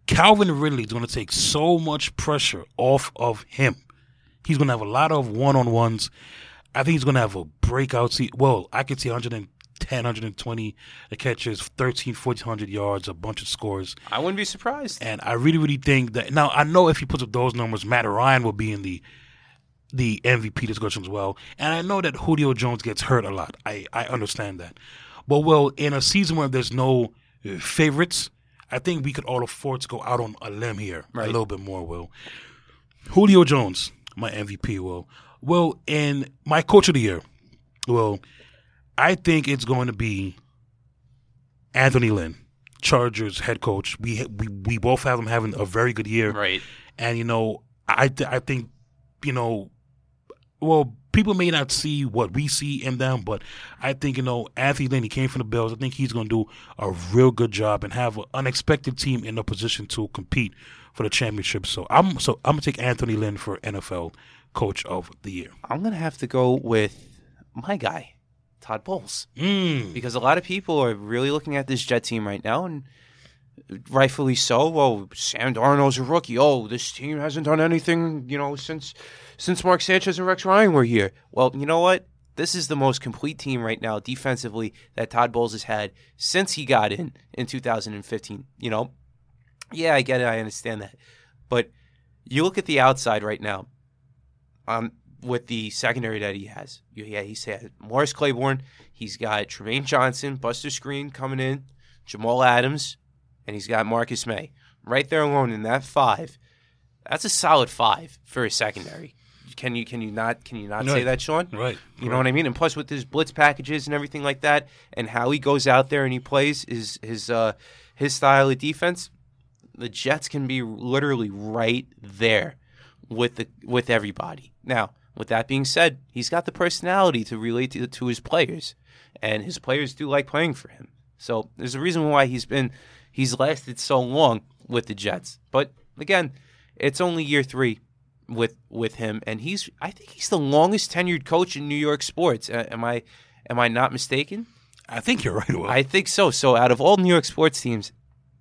Calvin Ridley is going to take so much pressure off of him. He's going to have a lot of one on ones. I think he's going to have a breakout season. Well, I could see 110, 120 catches, 13, 1400 yards, a bunch of scores. I wouldn't be surprised. And I really, really think that now I know if he puts up those numbers, Matt Ryan will be in the the MVP discussion as well. And I know that Julio Jones gets hurt a lot. I, I understand that. But well, in a season where there's no uh, favorites, I think we could all afford to go out on a limb here Right. a little bit more. Will Julio Jones, my MVP? Will well, and my coach of the year. Well, I think it's going to be Anthony Lynn, Chargers head coach. We we we both have him having a very good year, Right. and you know, I th- I think, you know, well, people may not see what we see in them, but I think you know, Anthony Lynn, he came from the Bills. I think he's going to do a real good job and have an unexpected team in a position to compete for the championship. So I'm so I'm gonna take Anthony Lynn for NFL Coach of the Year. I'm going to have to go with my guy, Todd Bowles. Mm. because a lot of people are really looking at this Jet team right now, and rightfully so. Well, Sam Darnold's a rookie. Oh, this team hasn't done anything, you know, since since Mark Sanchez and Rex Ryan were here. Well, you know what? This is the most complete team right now defensively that Todd Bowles has had since he got in in 2015. You know, yeah, I get it. I understand that, but you look at the outside right now. Um, with the secondary that he has, yeah, he's had Morris Claiborne, He's got Trumaine Johnson, Buster Skrine coming in, Jamal Adams, and he's got Marcus Maye. Right there alone in that five. That's a solid five for a secondary. Can you can you not can you not say that, Sean? Right. You know what I mean? And plus with his blitz packages and everything like that, and how he goes out there and he plays his his uh his style of defense, the Jets can be literally right there with the with everybody. Now, with that being said, he's got the personality to relate to, to his players, and his players do like playing for him. So there's a reason why he's been he's lasted so long with the Jets. But again, it's only year three with with him, and he's I think he's the longest tenured coach in New York sports. Uh, am I am I not mistaken? I think you're right. Will. I think so. So out of all New York sports teams,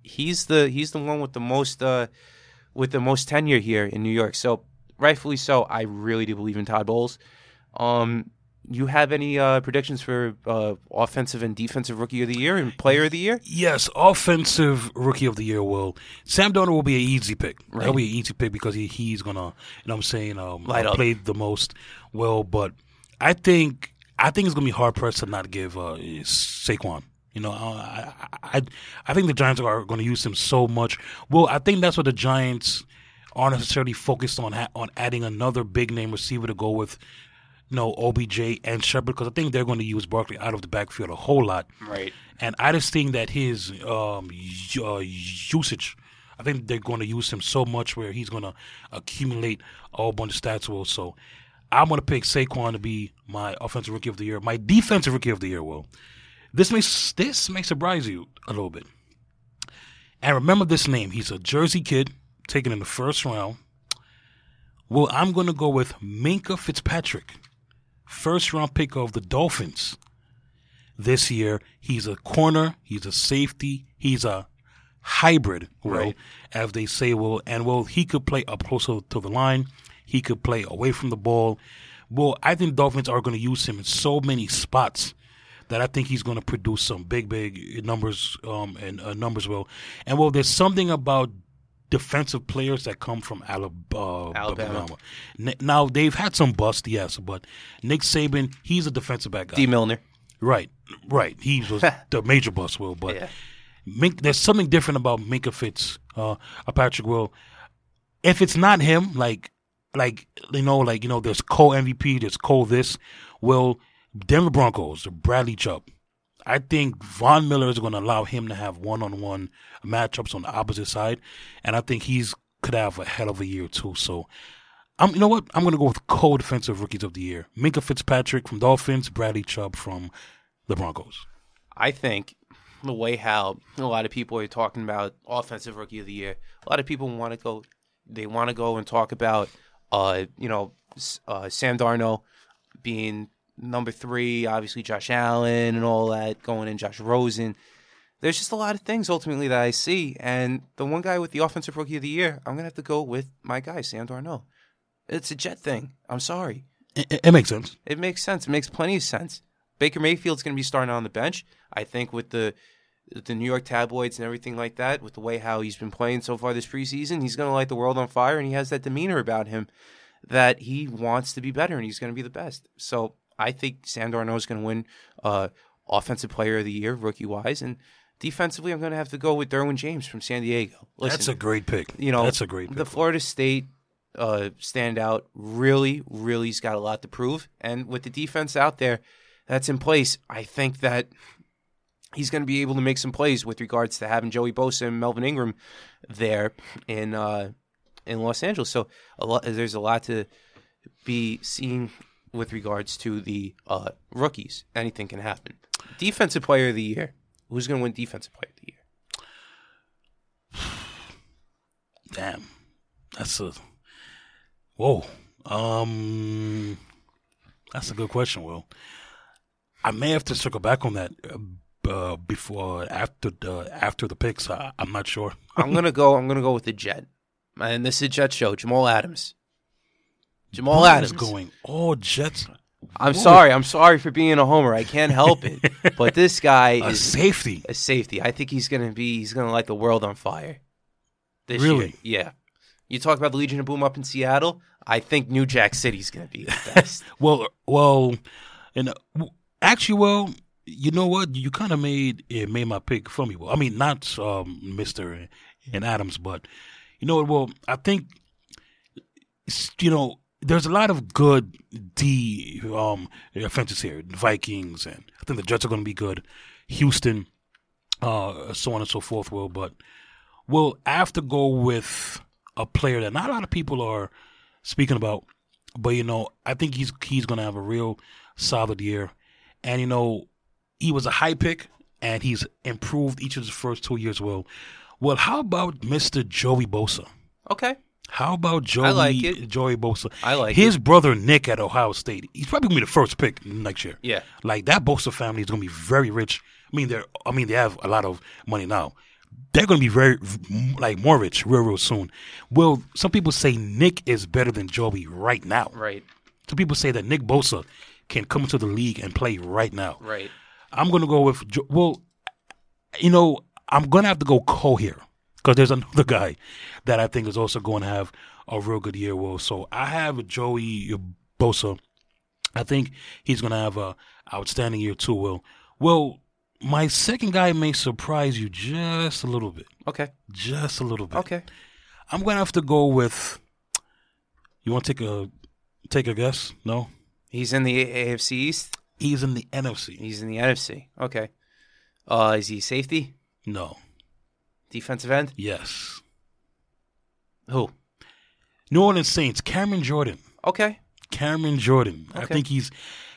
he's the he's the one with the most uh, with the most tenure here in New York. So rightfully so. I really do believe in Todd Bowles. Um, you have any uh, predictions for uh, offensive and defensive rookie of the year and player of the year? Yes, offensive rookie of the year will Sam Darnold will be an easy pick. That'll be an easy pick because he, he's gonna, you know, what I'm saying, um, Light up. play the most well. But I think I think it's gonna be hard pressed to not give uh, Saquon. You know, I, I I think the Giants are going to use him so much. Well, I think that's what the Giants aren't necessarily focused on on adding another big name receiver to go with. You know, OBJ and Shepard because I think they're going to use Barkley out of the backfield a whole lot. Right. And I just think that his um, uh, usage, I think they're going to use him so much where he's going to accumulate a whole bunch of stats. Will so I'm going to pick Saquon to be my offensive rookie of the year. My defensive rookie of the year. Will this may this may surprise you a little bit. And remember this name. He's a Jersey kid taken in the first round. Well, I'm going to go with Minkah Fitzpatrick, first round pick of the Dolphins this year. He's a corner, he's a safety, he's a hybrid, Right. as they say, well, and well, he could play up closer to the line, he could play away from the ball. Well, I think Dolphins are going to use him in so many spots that I think he's going to produce some big, big numbers um, and uh, numbers. Well, and well, there's something about defensive players that come from Alabama. Alabama. Now they've had some bust, yes, but Nick Saban, he's a defensive back guy. Dee Milliner. Right, right. He was the major bust, Will. But Yeah. Mink, there's something different about Minkah Fitz, uh, uh, Patrick Will. if it's not him, like like you know, like you know, there's co MVP, there's co this. Well, Denver Broncos, Bradley Chubb. I think Von Miller is going to allow him to have one-on-one matchups on the opposite side, and I think he's could have a hell of a year too. So, I'm you know what? I'm going to go with co-defensive rookies of the year: Minkah Fitzpatrick from Dolphins, Bradley Chubb from the Broncos. I think the way how a lot of people are talking about offensive rookie of the year, a lot of people want to go, they want to go and talk about, uh, you know, uh, Sam Darnold being number three, obviously Josh Allen and all that going in, Josh Rosen. There's just a lot of things ultimately that I see, and the one guy with the offensive rookie of the year, I'm gonna have to go with my guy Sam Darnold. It's a Jet thing. I'm sorry. It, it makes sense. It makes sense. It makes plenty of sense. Baker Mayfield's going to be starting on the bench. I think with the the New York tabloids and everything like that, with the way how he's been playing so far this preseason, he's going to light the world on fire, and he has that demeanor about him that he wants to be better and he's going to be the best. So I think Sam Darnold is going to win uh, Offensive Player of the Year, rookie wise, and defensively, I'm going to have to go with Derwin James from San Diego. Listen, That's a great pick. You know, That's a great pick. The Florida State uh, standout really, really's got a lot to prove, and with the defense out there that's in place, I think that he's going to be able to make some plays with regards to having Joey Bosa and Melvin Ingram there in uh, in Los Angeles. So a lot, there's a lot to be seen with regards to the uh, rookies. Anything can happen. Defensive Player of the Year. Who's going to win Defensive Player of the Year? Damn, that's a whoa. Um, that's a good question, Will. I may have to circle back on that uh, uh before after the after the picks. I, am not sure. I'm gonna go. I'm gonna go with the Jet, and this is Jet show. Jamal Adams. Jamal Adams going. Oh, Jets. I'm Whoa. sorry. I'm sorry for being a homer. I can't help it. but this guy a is safety. A safety. I think he's gonna be. He's gonna light the world on fire. This really? Year. Yeah. You talk about the Legion of Boom up in Seattle. I think New Jack City's gonna be the best. well, well, and Actually, well, you know what? You kind of made it made my pick for me. Well, I mean, not um, Mister and Adams, but you know what? Well, I think you know there's a lot of good D um, offenses here. Vikings, and I think the Jets are going to be good. Houston, uh, so on and so forth. Will, but we'll have to go with a player that not a lot of people are speaking about, but you know, I think he's he's going to have a real solid year. And, you know, he was a high pick and he's improved each of his first two years well. Well, how about Mr. Joey Bosa? Okay. How about Joey, I like it. Joey Bosa? I like His it. brother Nick at Ohio State. He's probably gonna be the first pick next year. Yeah. Like that Bosa family is gonna be very rich. I mean, they're I mean they have a lot of money now. They're gonna be very like more rich real real soon. Well, some people say Nick is better than Joey right now. Right. Some people say that Nick Bosa can come into the league and play right now. Right. I'm going to go with well, you know, I'm going to have to go Cole here because there's another guy that I think is also going to have a real good year. Well, so I have Joey Bosa. I think he's going to have a outstanding year too. Will well. My second guy may surprise you just a little bit. Okay. Just a little bit. Okay. I'm gonna have to go with. You want to take a take a guess? No. He's in the AFC East. He's in the NFC. He's in the NFC. Okay. Uh, is he safety? No. Defensive end? Yes. Who? New Orleans Saints. Cameron Jordan. Okay. Cameron Jordan. Okay. I think he's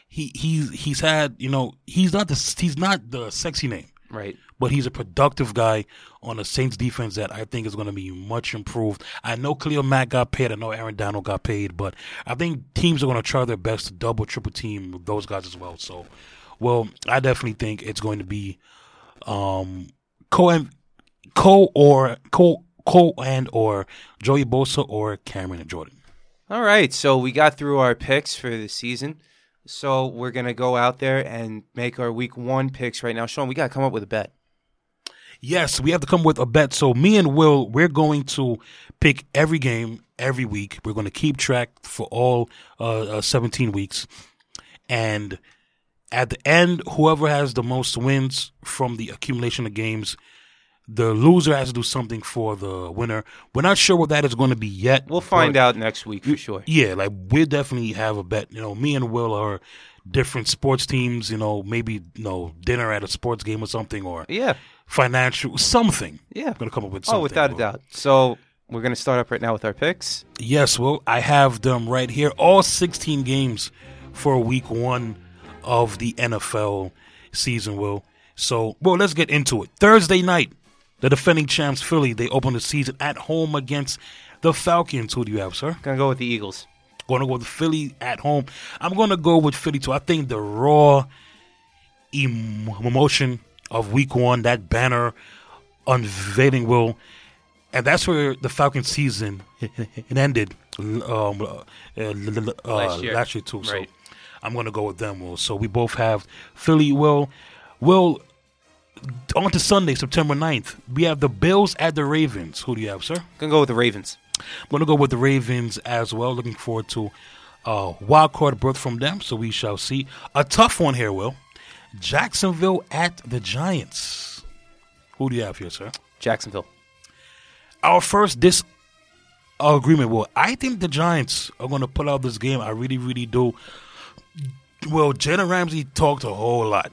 he he's he's had you know he's not the he's not the sexy name. Right but he's a productive guy on the Saints defense that I think is going to be much improved. I know Khalil Mack got paid. I know Aaron Donald got paid, but I think teams are going to try their best to double, triple team those guys as well. So, well, I definitely think it's going to be um, Co Co or Cole Co and or Joey Bosa or Cameron and Jordan. All right, so we got through our picks for the season. So we're gonna go out there and make our week one picks right now. Sean, we gotta come up with a bet. Yes, we have to come with a bet. So me and Will, we're going to pick every game every week. We're going to keep track for all uh, uh, 17 weeks, and at the end, whoever has the most wins from the accumulation of games The loser has to do something for the winner. We're not sure what that is going to be yet. We'll find out next week for sure. Yeah, like we definitely have a bet. You know, me and Will are different sports teams. You know, maybe you know dinner at a sports game or something, or Yeah, financial something. yeah. I'm gonna come up with oh, something. Oh, without a doubt. So we're gonna start up right now with our picks. Yes, well, I have them right here. All 16 games for week one of the NFL season, Will. So, well, let's get into it. Thursday night, the defending champs, Philly, they open the season at home against the Falcons. Who do you have, sir? Gonna go with the Eagles. Going to go with Philly at home. I'm going to go with Philly too. I think the raw emotion of week one, that banner unveiling will, and that's where the Falcon season it ended um, uh, uh, Last year. last year too. So I'm going to go with them. Will. So we both have Philly. Will. Will. On to Sunday, September 9th. We have the Bills at the Ravens. Who do you have, sir? Gonna go with the Ravens. I'm to go with the Ravens as well. Looking forward to uh, wild card berth from them, so we shall see. A tough one here, Will. Jacksonville at the Giants. Who do you have here, sir? Jacksonville. Our first disagreement, Will. I think the Giants are going to pull out this game. I really, really do. Well, Jalen Ramsey talked a whole lot.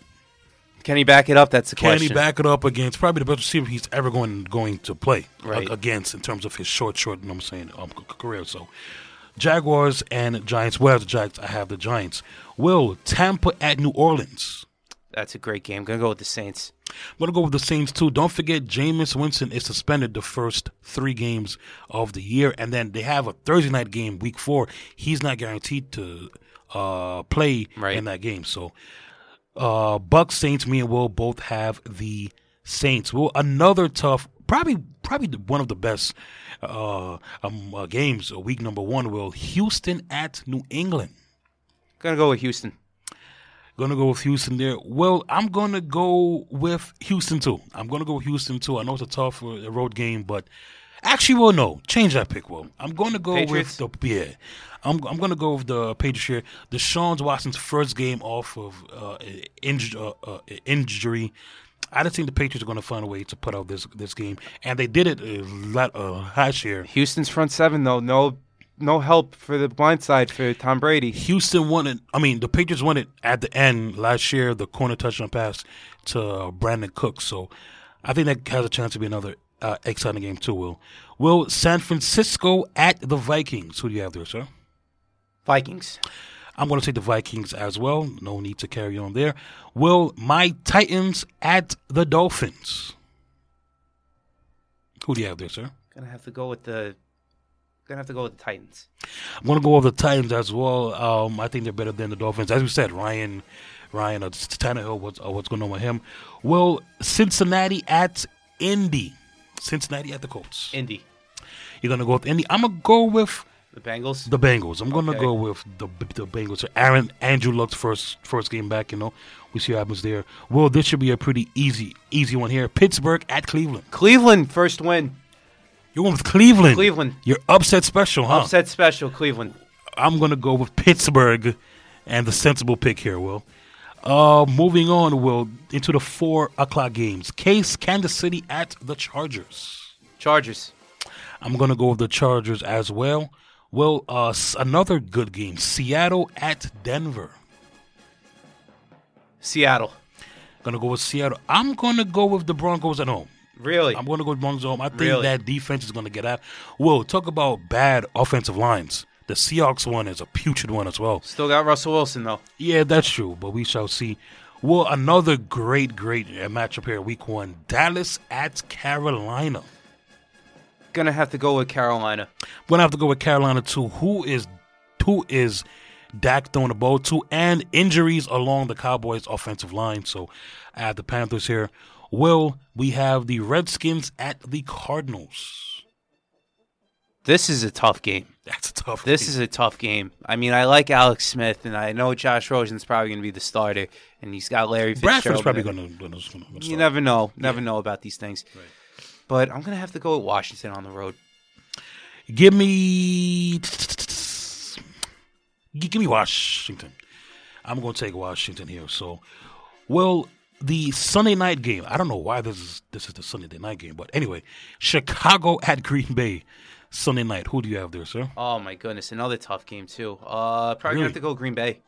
Can he back it up? That's the Can question. he back it up against probably the best receiver he's ever going going to play Right. a- against in terms of his short, short, you know what I'm saying, um, c- career. So, Jaguars and Giants. Where the Giants? I have the Giants. Will Tampa at New Orleans? That's a great game. Gonna go with the Saints. I'm gonna go with the Saints too. Don't forget, Jameis Winston is suspended the first three games of the year, and then they have a Thursday night game, Week Four. He's not guaranteed to uh, play Right. in that game. So, uh, Bucks Saints. Me and Will both have the Saints. Will another tough, probably probably one of the best uh, um, uh, games. Week number one. Will Houston at New England. Gonna go with Houston. Gonna go with Houston there. Well, I'm gonna go with Houston too. I'm gonna go with Houston too. I know it's a tough uh, road game, but actually, well, no, change that pick. Well, I'm gonna go Patriots? with the yeah. I'm I'm gonna go with the Patriots here. Deshaun Watson's first game off of uh, inj- uh, uh, injury. I don't think the Patriots are gonna find a way to put out this this game, and they did it uh, uh, last year. Houston's front seven though. No, no help for the blind side for Tom Brady. Houston won it. I mean, the Patriots won it at the end last year. The corner touchdown pass to Brandin Cook. So I think that has a chance to be another uh, exciting game too. Will Will San Francisco at the Vikings? Who do you have there, sir? Vikings. I'm going to take the Vikings as well. No need to carry on there. Will my Titans at the Dolphins? Who do you have there, sir? Gonna have to go with the. Gonna have to go with the Titans. I'm going to go over the Titans as well. Um, I think they're better than the Dolphins. As we said, Ryan, Ryan, uh, Tannehill, what's, uh, what's going on with him? Well, Cincinnati at Indy. Cincinnati at the Colts. Indy. You're going to go with Indy. I'm going to go with The Bengals. the Bengals. I'm going to Okay. go with the the Bengals. So Aaron Andrew Luck's first first game back. You know, we see what happens there. Well, this should be a pretty easy easy one here. Pittsburgh at Cleveland. Cleveland first win. You're going with Cleveland. Cleveland. You're upset special, huh? Upset special. Cleveland. I'm gonna go with Pittsburgh and the sensible pick here, Will. Uh, moving on, Will, into the four o'clock games. Case Kansas City at the Chargers. Chargers. I'm gonna go with the Chargers as well. Well, uh, another good game. Seattle at Denver. Seattle. Gonna go with Seattle. I'm gonna go with the Broncos at home. Really? I'm gonna go with Broncos at home. I think Really? that defense is gonna get out. Will talk about bad offensive lines. The Seahawks one is a putrid one as well. Still got Russell Wilson though. Yeah, that's true, but we shall see. Well, another great, great uh, matchup here, week one. Dallas at Carolina. Gonna have to go with Carolina. Gonna have to go with Carolina too. Who is who is Dak throwing the ball to, and injuries along the Cowboys' offensive line. So I have the Panthers here. Will we have the Redskins at the Cardinals? This is a tough game. That's a tough. This is a tough game. I mean, I like Alex Smith, and I know Josh Rosen's probably going to be the starter, and he's got Larry Bradford's probably gonna, gonna You never know. Never know about these things. But I'm going to have to go with Washington on the road. Give me. Give me Washington. I'm going to take Washington here. So, well, the Sunday night game. I don't know why this is this is the Sunday night game, but anyway, Chicago at Green Bay Sunday night. Who do you have there, sir? Oh my goodness, another tough game too. Uh, probably Really? gonna have to go Green Bay.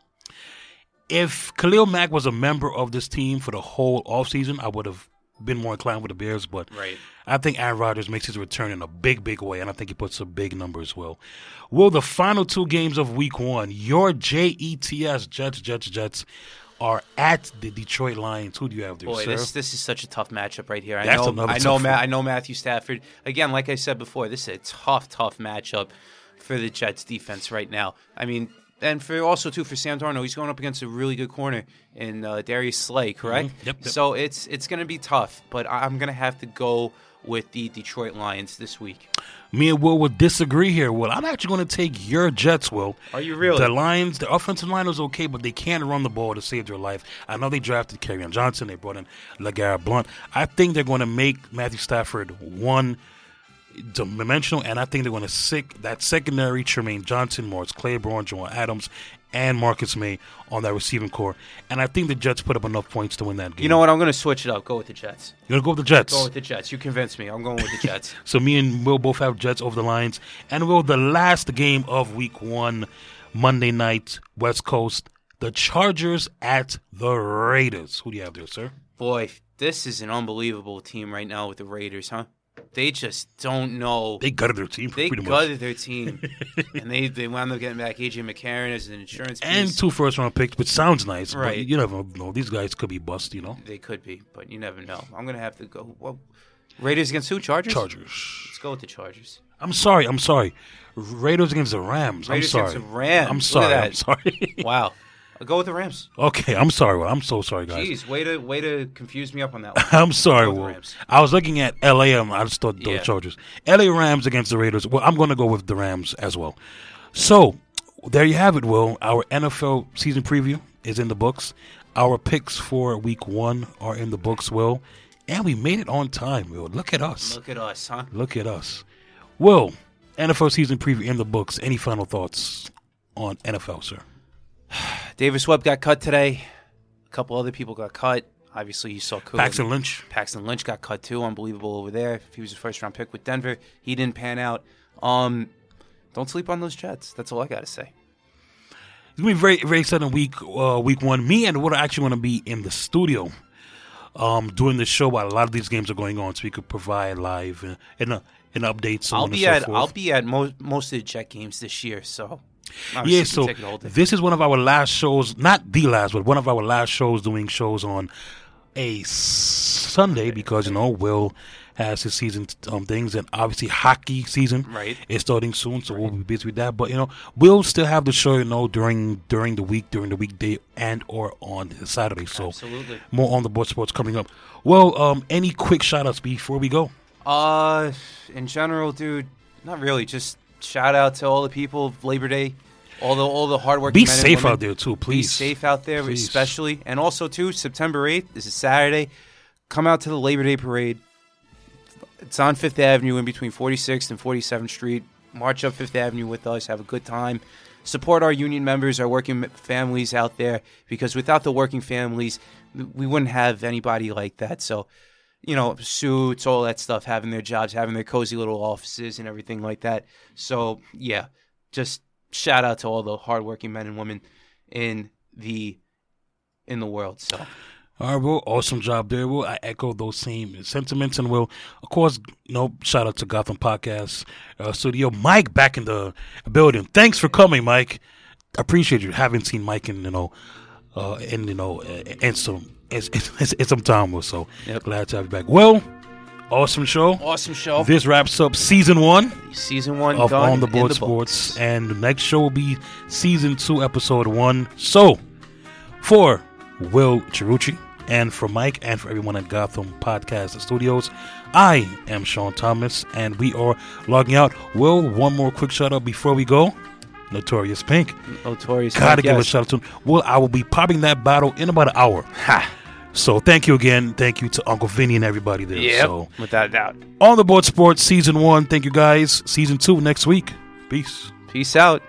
If Khalil Mack was a member of this team for the whole offseason, I would have been more inclined with the Bears, but Right. I think Aaron Rodgers makes his return in a big, big way, and I think he puts a big number as well. Will the final two games of Week One, your JETS Jets, Jets, Jets, are at the Detroit Lions? Who do you have there, Boy, sir? this this is such a tough matchup right here. I That's know, I know, Ma-. I know Matthew Stafford. Again, like I said before, this is a tough, tough matchup for the Jets defense right now. I mean, and for also too for Sam Darnold, he's going up against a really good corner in uh, Darius Slay, correct? Mm-hmm. Yep, yep. So it's it's going to be tough, but I'm going to have to go with the Detroit Lions this week. Me and Will would disagree here. Will I'm actually going to take your Jets. Will Are you really? The Lions, the offensive line was okay, but they can't run the ball to save their life. I know they drafted Kerryon Johnson. They brought in LeGarrette Blunt. I think they're going to make Matthew Stafford one dimensional, and I think they're going to sic that secondary Trumaine Johnson, Morris Claiborne, Joel Adams, and Marcus Maye on that receiving corps. And I think the Jets put up enough points to win that game. You know what? I'm going to switch it up. Go with the Jets. You're going to go with the Jets. Go with the Jets. You convinced me. I'm going with the Jets. So me and Will both have Jets over the Lions. And Will, the last game of week one, Monday night, West Coast, the Chargers at the Raiders. Who do you have there, sir? Boy, this is an unbelievable team right now with the Raiders, huh? They just don't know. They gutted their team They pretty much. gutted their team, and they they wound up getting back AJ McCarron as an insurance piece. And two first round picks, which sounds nice. Right. But you never know. These guys could be bust, you know. they could be, but you never know. I'm gonna have to go. Well, Raiders against who? Chargers. Chargers. Let's go with the Chargers. I'm sorry. I'm sorry. Raiders against the Rams. Raiders I'm sorry. against the Rams. I'm sorry. I'm sorry. Wow. Go with the Rams. okay. I'm sorry. Will. I'm so sorry, guys. Jeez, way to way to confuse me up on that one. I'm sorry, Go with the Will. I was looking at LA. um, I just thought the Yeah. Chargers. LA Rams against the Raiders. Well, I'm going to go with the Rams as well. So there you have it, Will. Our NFL season preview is in the books. Our picks for Week One are in the books, Will, and we made it on time, Will. Look at us. Look at us, huh? Look at us. Will, NFL season preview in the books. Any final thoughts on NFL, sir? Davis Webb got cut today. A couple other people got cut. Obviously, you saw Cool. Paxton Lynch. Paxton Lynch got cut too. Unbelievable over there. He was a first round pick with Denver. He didn't pan out. Um, don't sleep on those Jets. That's all I got to say. It's gonna be very very exciting week uh, week one. Me and Wood are actually gonna be in the studio um, doing the show while a lot of these games are going on, so we could provide live uh, and uh, and updates. So I'll be and at so I'll be at most most of the Jet games this year. So obviously yeah. So take it all day. this is one of our last shows, not the last, but one of our last shows doing shows on a Sunday because you know Will has his season um, things and obviously hockey season Right. is starting soon, so we'll be busy with that. But you know we'll still have the show, you know, during during the week, during the weekday, and or on Saturday. So Absolutely. more on the board sports coming up. Well, um, any quick shout outs before we go? Uh, in general, dude, not really. Just shout out to all the people of Labor Day, all the all the hard work. Be safe out there too, please. Be safe out there, Please. especially, and also too. September eighth. This is Saturday. Come out to the Labor Day parade. It's on Fifth Avenue, in between 46th and 47th Street. March up Fifth Avenue with us. Have a good time. Support our union members, our working families out there, because without the working families, we wouldn't have anybody like that. So, you know, suits, all that stuff, having their jobs, having their cozy little offices and everything like that. So, yeah, just shout out to all the hardworking men and women in the in the world. So, All right, Will. Awesome job there, Will. I echo those same sentiments, and Will, of course, you know, shout out to Gotham Podcast uh, Studio. Mike back in the building. Thanks for coming, Mike. I appreciate you. Haven't seen Mike in you know, uh, in you know, in some it's, it's, it's some time or so. Yep. Glad to have you back. Well, awesome show. awesome show. This wraps up season one Season one of done On the Board books. Sports, and the next show will be season two, episode one. So, for Will Chirucci and for Mike and for everyone at Gotham Podcast Studios, I am Sean Thomas, and we are logging out. Will, one more quick shout out before we go. Notorious Pink. Notorious. Pink. Gotta Pink, give a shout out to him. Well, I will be popping that bottle in about an hour. Ha. So thank you again. Thank you to Uncle Vinny and everybody there. Yep. So Without a doubt. on the board sports season one. Thank you guys. Season two next week. Peace. Peace out.